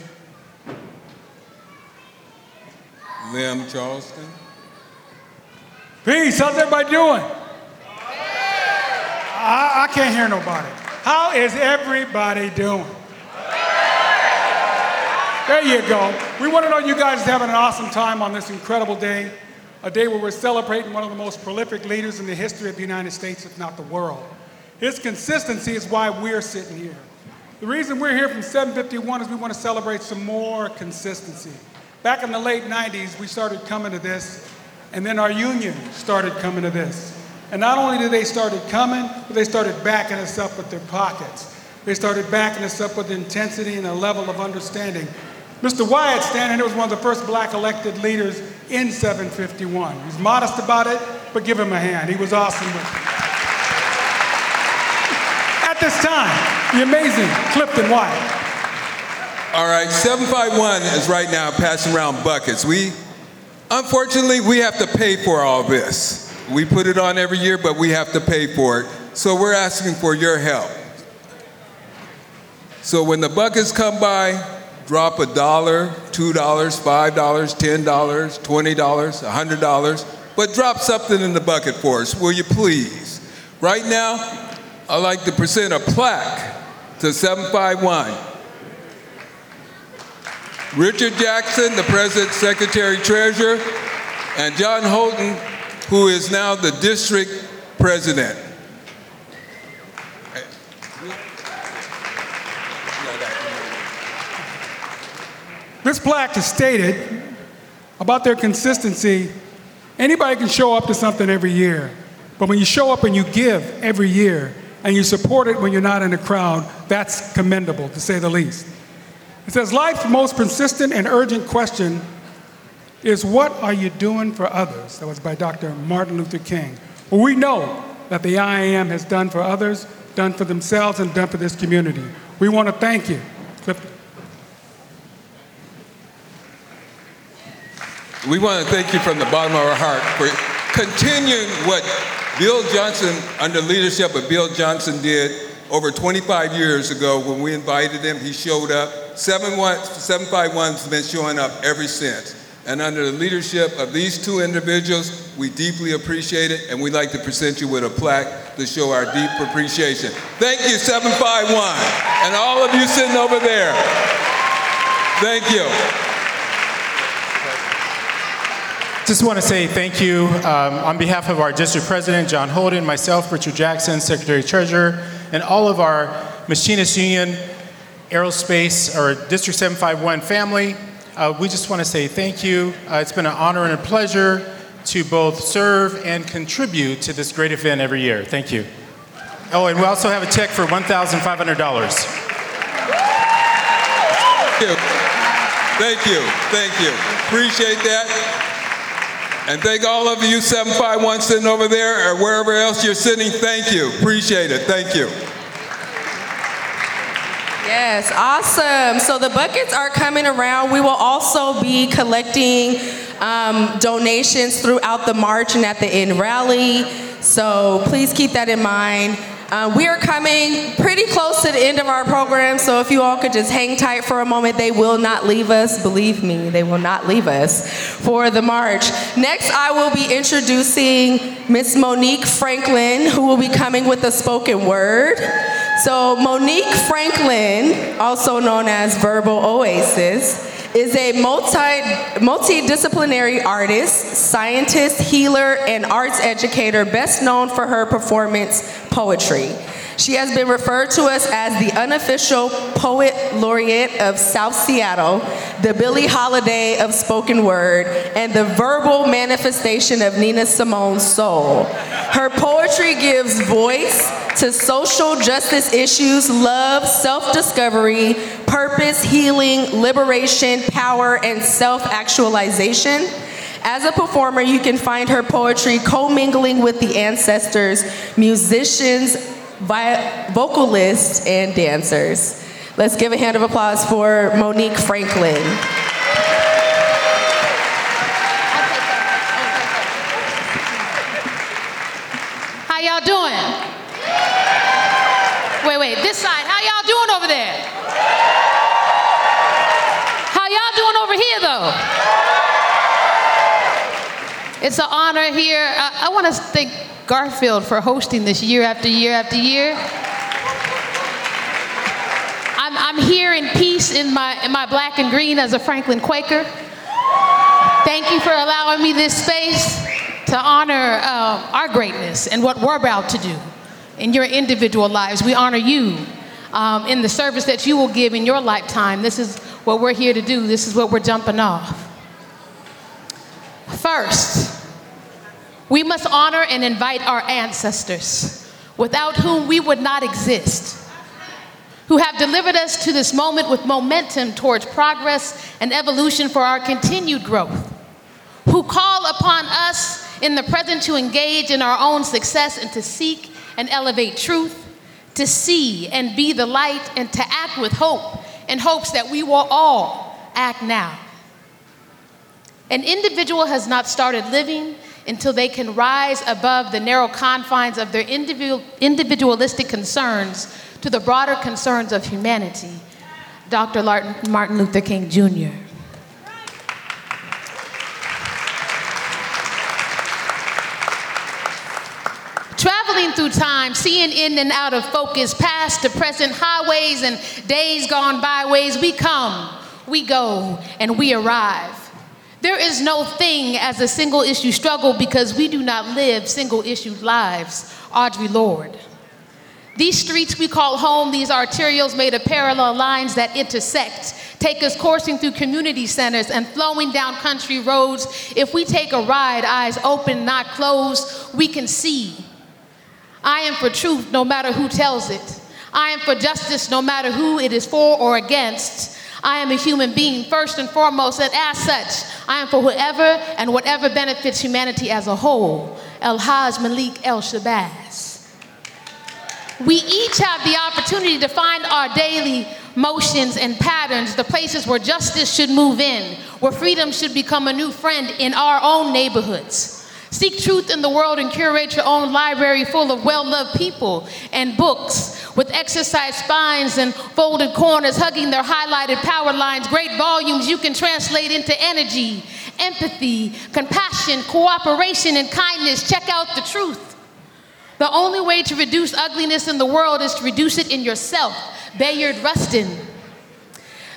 Liam Charleston. Peace. How's everybody doing? I, I can't hear nobody. How is everybody doing? There you go. We want to know you guys having an awesome time on this incredible day, a day where we're celebrating one of the most prolific leaders in the history of the United States, if not the world. His consistency is why we're sitting here. The reason we're here from 751 is we want to celebrate some more consistency. Back in the late 90s, we started coming to this, and then our union started coming to this. And not only did they started coming, but they started backing us up with their pockets. They started backing us up with intensity and a level of understanding. Mr. Wyatt standing here was one of the first black elected leaders in 751. He's modest about it, but give him a hand. He was awesome with it. At this time, the amazing Clifton Wyatt. All right, 751 is right now passing around buckets. We, unfortunately, we have to pay for all this. We put it on every year, but we have to pay for it. So we're asking for your help. So when the buckets come by, drop a dollar, two dollars, five dollars, ten dollars, twenty dollars, a hundred dollars, but drop something in the bucket for us, will you please? Right now, I'd like to present a plaque to 751. Richard Jackson, the President, Secretary, Treasurer, and John Holden, who is now the District President. This plaque has stated about their consistency. Anybody can show up to something every year, but when you show up and you give every year and you support it when you're not in the crowd, that's commendable, to say the least. It says, Life's most persistent and urgent question is what are you doing for others? That was by Dr. Martin Luther King. Well, we know that the IAM has done for others, done for themselves, and done for this community. We want to thank you. Clifton. We want to thank you from the bottom of our heart for continuing what Bill Johnson, under leadership of Bill Johnson, did over 25 years ago when we invited him. He showed up. 751's been showing up ever since. And under the leadership of these two individuals, we deeply appreciate it, and we'd like to present you with a plaque to show our deep appreciation. Thank you, 751, and all of you sitting over there. Thank you. Just want to say thank you um, on behalf of our district president, John Holden, myself, Richard Jackson, secretary treasurer, and all of our Machinists Union, Aerospace, or District 751 family. Uh, we just want to say thank you. Uh, it's been an honor and a pleasure to both serve and contribute to this great event every year. Thank you. Oh, and we also have a check for $1,500. Thank you. Thank you. Thank you. Appreciate that. And thank all of you 751 sitting over there or wherever else you're sitting. Thank you. Appreciate it. Thank you. Yes, awesome. So the buckets are coming around. We will also be collecting um, donations throughout the march and at the end rally. So please keep that in mind. Uh, we are coming pretty close to the end of our program, so if you all could just hang tight for a moment, they will not leave us. Believe me, they will not leave us for the march. Next, I will be introducing Miss Monique Franklin, who will be coming with a spoken word. So, Monique Franklin, also known as Verbal Oasis, is a multi, multidisciplinary artist, scientist, healer, and arts educator best known for her performance poetry. She has been referred to us as the unofficial poet laureate of South Seattle, the Billie Holiday of spoken word, and the verbal manifestation of Nina Simone's soul. Her poetry gives voice to social justice issues, love, self discovery, purpose, healing, liberation, power, and self actualization. As a performer, you can find her poetry commingling with the ancestors, musicians, vocalists, and dancers. Let's give a hand of applause for Monique Franklin. How y'all doing? Wait, wait, this side. How y'all doing over there? How y'all doing over here, though? It's an honor here. I, I want to thank Garfield for hosting this year after year after year. I'm, I'm here in peace in my, in my black and green as a Franklin Quaker. Thank you for allowing me this space to honor uh, our greatness and what we're about to do in your individual lives. We honor you um, in the service that you will give in your lifetime. This is what we're here to do, this is what we're jumping off. First, we must honor and invite our ancestors, without whom we would not exist, who have delivered us to this moment with momentum towards progress and evolution for our continued growth, who call upon us in the present to engage in our own success and to seek and elevate truth, to see and be the light, and to act with hope in hopes that we will all act now. An individual has not started living until they can rise above the narrow confines of their individual, individualistic concerns to the broader concerns of humanity. Dr. Martin Luther King Jr. Traveling through time, seeing in and out of focus, past to present, highways and days gone byways, we come, we go, and we arrive. There is no thing as a single issue struggle because we do not live single issue lives. Audre Lorde. These streets we call home, these arterials made of parallel lines that intersect, take us coursing through community centers and flowing down country roads. If we take a ride, eyes open, not closed, we can see. I am for truth no matter who tells it. I am for justice no matter who it is for or against. I am a human being first and foremost, and as such, I am for whoever and whatever benefits humanity as a whole. El Haj Malik El Shabazz. We each have the opportunity to find our daily motions and patterns, the places where justice should move in, where freedom should become a new friend in our own neighborhoods. Seek truth in the world and curate your own library full of well loved people and books with exercise spines and folded corners hugging their highlighted power lines, great volumes you can translate into energy, empathy, compassion, cooperation, and kindness. Check out the truth. The only way to reduce ugliness in the world is to reduce it in yourself. Bayard Rustin.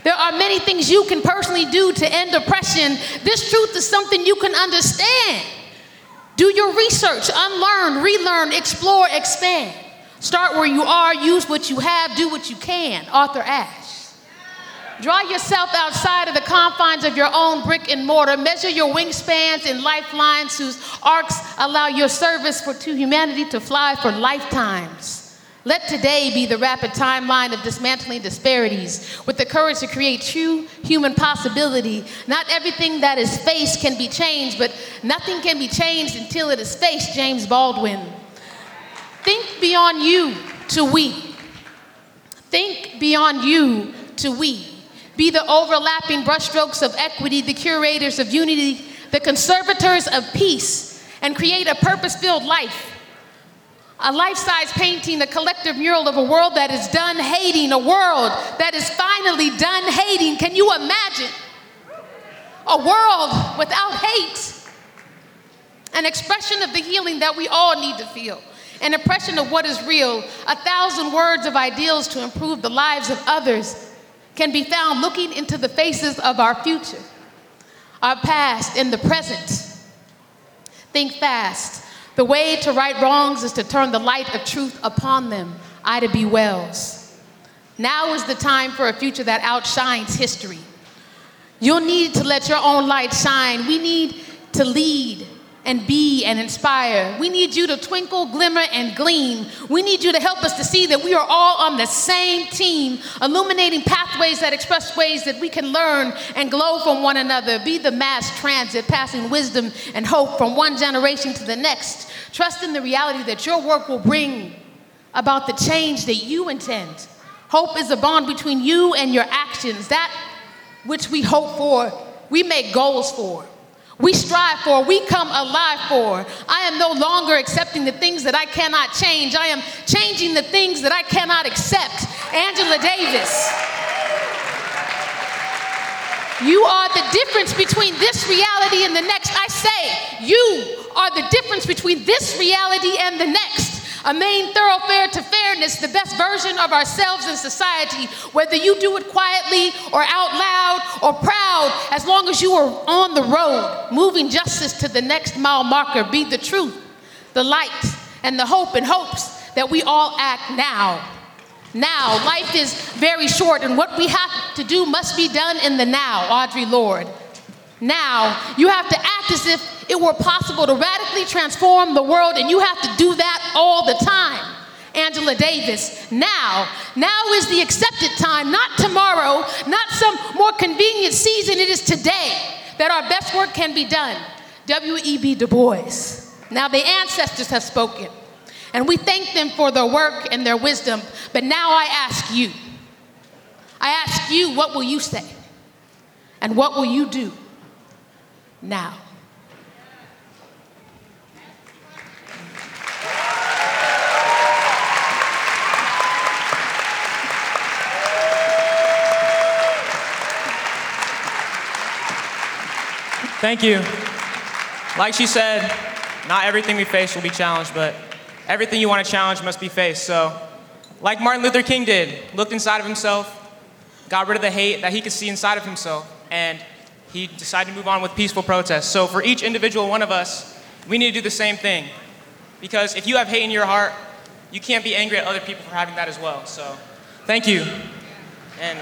There are many things you can personally do to end oppression. This truth is something you can understand. Do your research, unlearn, relearn, explore, expand. Start where you are, use what you have, do what you can. Arthur Ashe. Draw yourself outside of the confines of your own brick and mortar. Measure your wingspans and lifelines whose arcs allow your service for, to humanity to fly for lifetimes. Let today be the rapid timeline of dismantling disparities with the courage to create true human possibility. Not everything that is faced can be changed, but nothing can be changed until it is faced, James Baldwin. Think beyond you to we. Think beyond you to we be the overlapping brushstrokes of equity, the curators of unity, the conservators of peace, and create a purpose filled life. A life size painting, a collective mural of a world that is done hating, a world that is finally done hating. Can you imagine? A world without hate. An expression of the healing that we all need to feel. An impression of what is real. A thousand words of ideals to improve the lives of others can be found looking into the faces of our future, our past, and the present. Think fast. The way to right wrongs is to turn the light of truth upon them. Ida B. Wells. Now is the time for a future that outshines history. You'll need to let your own light shine. We need to lead and be and inspire. We need you to twinkle, glimmer, and gleam. We need you to help us to see that we are all on the same team, illuminating pathways that express ways that we can learn and glow from one another. Be the mass transit, passing wisdom and hope from one generation to the next. Trust in the reality that your work will bring about the change that you intend. Hope is a bond between you and your actions. That which we hope for, we make goals for we strive for, we come alive for. I am no longer accepting the things that I cannot change. I am changing the things that I cannot accept. Angela Davis. You are the difference between this reality and the next. I say, you are the difference between this reality and the next a main thoroughfare to fairness, the best version of ourselves in society, whether you do it quietly or out loud or proud, as long as you are on the road, moving justice to the next mile marker, be the truth, the light, and the hope and hopes that we all act now. Now, life is very short, and what we have to do must be done in the now, Audre Lorde. Now, you have to act as if it were possible to radically transform the world, and you have to do that all the time. Angela Davis, now, now is the accepted time, not tomorrow, not some more convenient season. It is today that our best work can be done. W.E.B. Du Bois. Now, the ancestors have spoken, and we thank them for their work and their wisdom. But now I ask you, I ask you, what will you say? And what will you do now? Thank you. Like she said, not everything we face will be challenged, but everything you want to challenge must be faced. So, like Martin Luther King did, looked inside of himself, got rid of the hate that he could see inside of himself, and he decided to move on with peaceful protests. So, for each individual one of us, we need to do the same thing. Because if you have hate in your heart, you can't be angry at other people for having that as well. So, thank you. And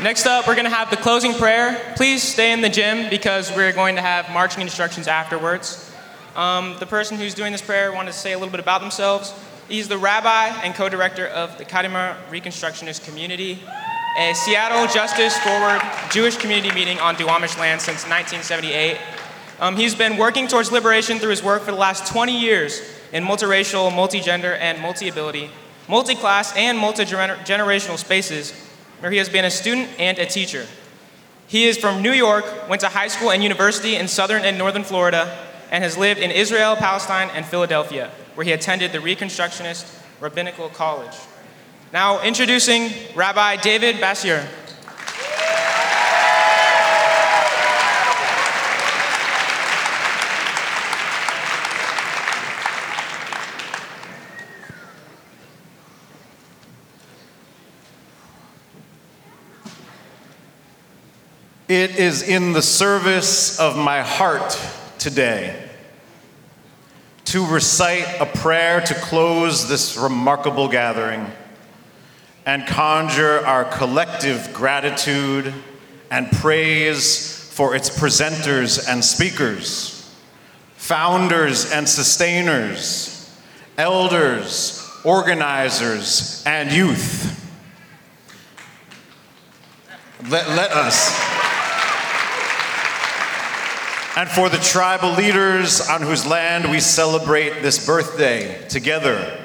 next up, we're going to have the closing prayer. Please stay in the gym because we're going to have marching instructions afterwards. Um, the person who's doing this prayer wanted to say a little bit about themselves. He's the rabbi and co-director of the Kadimah Reconstructionist Community, a Seattle Justice Forward Jewish community meeting on Duwamish land since 1978. Um, he's been working towards liberation through his work for the last 20 years in multiracial, multigender, and multi-ability, multi-class, and multi-generational spaces where he has been a student and a teacher. He is from New York, went to high school and university in southern and northern Florida, and has lived in Israel, Palestine, and Philadelphia, where he attended the Reconstructionist Rabbinical College. Now, introducing Rabbi David Basior. It is in the service of my heart today to recite a prayer to close this remarkable gathering and conjure our collective gratitude and praise for its presenters and speakers, founders and sustainers, elders, organizers, and youth. Let, let us and for the tribal leaders on whose land we celebrate this birthday together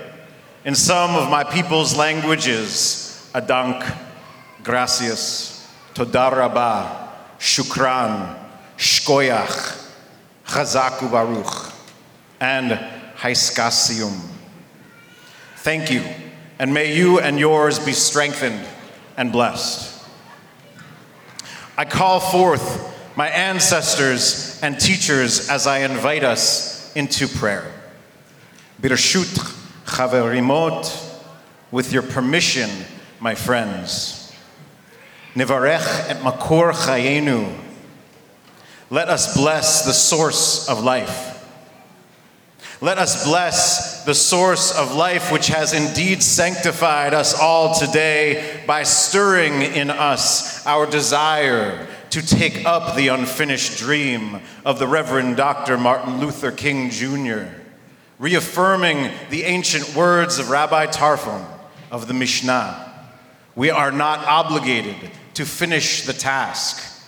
in some of my people's languages Adank, gracias, Todaraba, Shukran, Shkoyach, Chazaku Baruch, and Haiskasium. Thank you, and may you and yours be strengthened and blessed. I call forth my ancestors and teachers as I invite us into prayer. Birshut chaverimot, with your permission, my friends. Nivarech et makor chayenu. Let us bless the source of life. Let us bless the source of life, which has indeed sanctified us all today by stirring in us our desire to take up the unfinished dream of the Reverend Dr. Martin Luther King Jr., reaffirming the ancient words of Rabbi Tarfon of the Mishnah. We are not obligated to finish the task,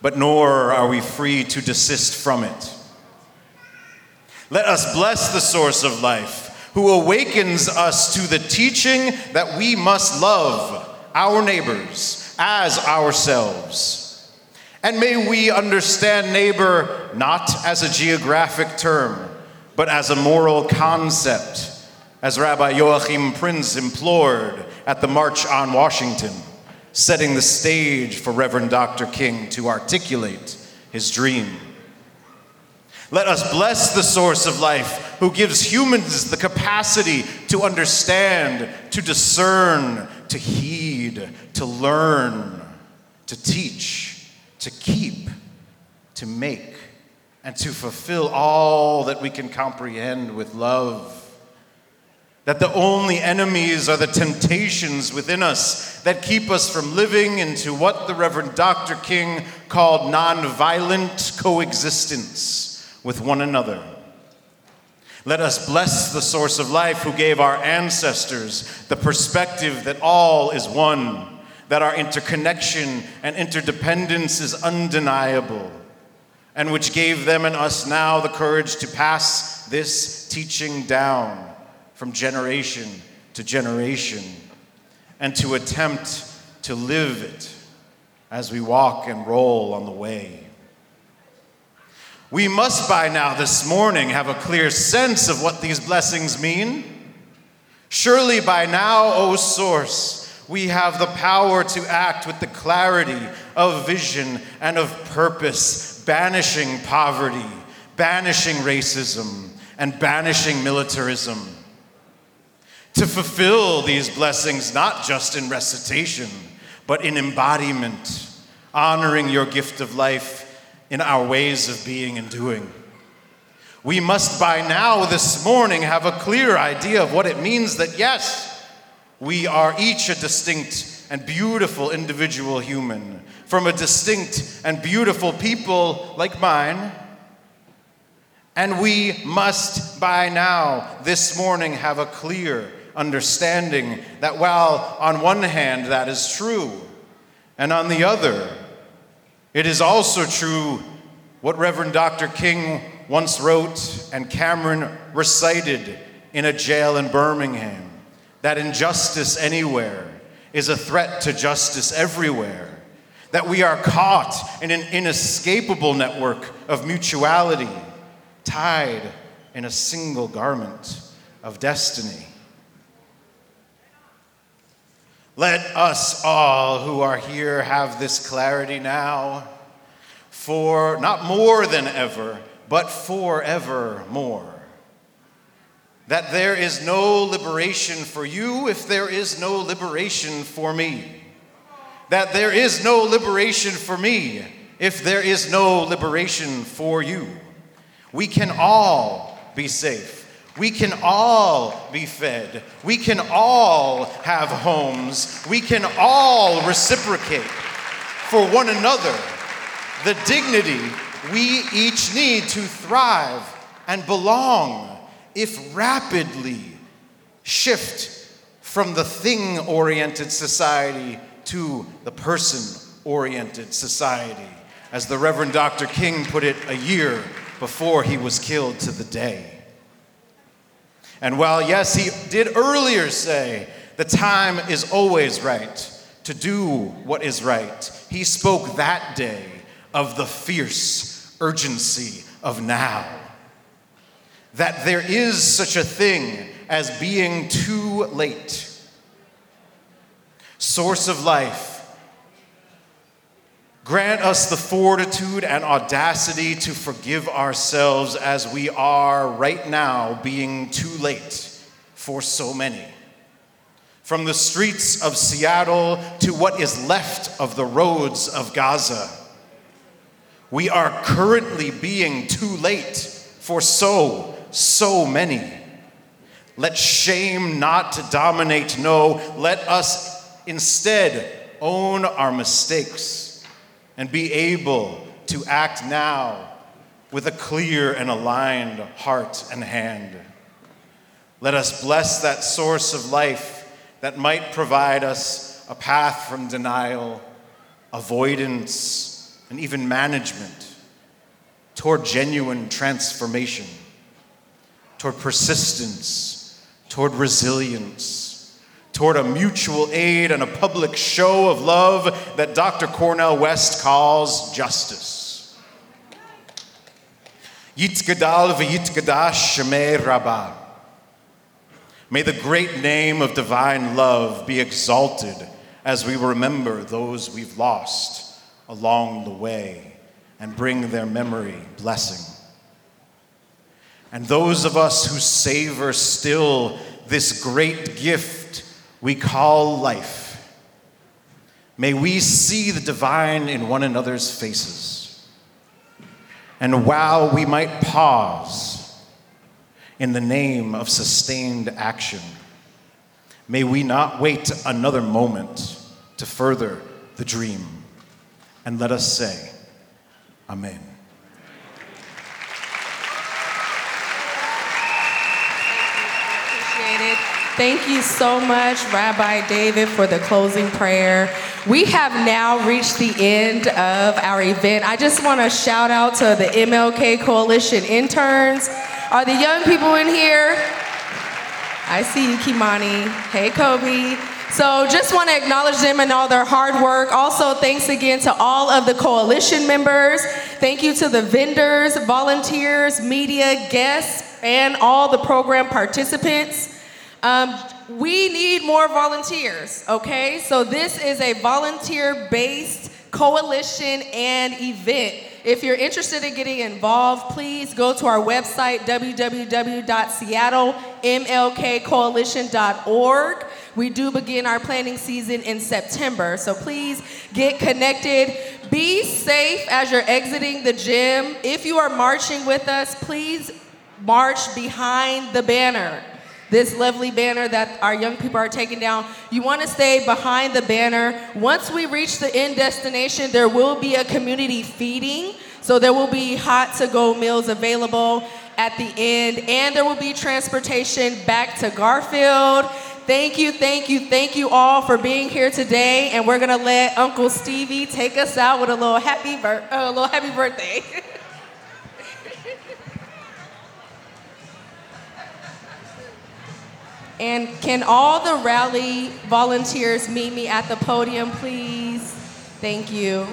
but nor are we free to desist from it. Let us bless the source of life, who awakens us to the teaching that we must love our neighbors as ourselves and may we understand neighbor not as a geographic term, but as a moral concept, as Rabbi Joachim Prinz implored at the March on Washington, setting the stage for Reverend Dr. King to articulate his dream. Let us bless the source of life who gives humans the capacity to understand, to discern, to heed, to learn, to teach to keep, to make, and to fulfill all that we can comprehend with love. That the only enemies are the temptations within us that keep us from living into what the Reverend Dr. King called nonviolent coexistence with one another. Let us bless the source of life who gave our ancestors the perspective that all is one that our interconnection and interdependence is undeniable, and which gave them and us now the courage to pass this teaching down from generation to generation and to attempt to live it as we walk and roll on the way. We must by now this morning have a clear sense of what these blessings mean. Surely by now, O Source, we have the power to act with the clarity of vision and of purpose, banishing poverty, banishing racism, and banishing militarism. To fulfill these blessings, not just in recitation, but in embodiment, honoring your gift of life in our ways of being and doing. We must by now, this morning, have a clear idea of what it means that, yes, we are each a distinct and beautiful individual human from a distinct and beautiful people like mine. And we must by now, this morning, have a clear understanding that while on one hand that is true, and on the other, it is also true what Reverend Dr. King once wrote and Cameron recited in a jail in Birmingham that injustice anywhere is a threat to justice everywhere, that we are caught in an inescapable network of mutuality, tied in a single garment of destiny. Let us all who are here have this clarity now, for not more than ever, but forevermore. That there is no liberation for you if there is no liberation for me. That there is no liberation for me if there is no liberation for you. We can all be safe. We can all be fed. We can all have homes. We can all reciprocate for one another the dignity we each need to thrive and belong if rapidly shift from the thing oriented society to the person oriented society, as the Reverend Dr. King put it a year before he was killed to the day. And while, yes, he did earlier say the time is always right to do what is right, he spoke that day of the fierce urgency of now. That there is such a thing as being too late. Source of life, Grant us the fortitude and audacity to forgive ourselves as we are right now being too late for so many. From the streets of Seattle to what is left of the roads of Gaza, we are currently being too late for so, so many. Let shame not dominate, no, let us instead own our mistakes and be able to act now with a clear and aligned heart and hand. Let us bless that source of life that might provide us a path from denial, avoidance, and even management toward genuine transformation, toward persistence, toward resilience toward a mutual aid and a public show of love that Dr. Cornel West calls justice. Yitzgadal v'yitgadash shemei rabbah. May the great name of divine love be exalted as we remember those we've lost along the way and bring their memory blessing. And those of us who savor still this great gift we call life. May we see the divine in one another's faces. And while we might pause in the name of sustained action, may we not wait another moment to further the dream. And let us say, Amen. Thank you so much, Rabbi David, for the closing prayer. We have now reached the end of our event. I just want to shout out to the MLK Coalition interns. Are the young people in here? I see you, Kimani. Hey, Kobe. So just want to acknowledge them and all their hard work. Also, thanks again to all of the coalition members. Thank you to the vendors, volunteers, media, guests, and all the program participants. Um, we need more volunteers, okay? So this is a volunteer-based coalition and event. If you're interested in getting involved, please go to our website, www.seattlemlkcoalition.org. We do begin our planning season in September. So please get connected. Be safe as you're exiting the gym. If you are marching with us, please march behind the banner. This lovely banner that our young people are taking down. You want to stay behind the banner. Once we reach the end destination, there will be a community feeding. So there will be hot to go meals available at the end, and there will be transportation back to Garfield. Thank you, thank you, thank you all for being here today, and we're gonna let Uncle Stevie take us out with a little happy, bir- uh, a little happy birthday. [laughs] and can all the rally volunteers meet me at the podium, please? Thank you.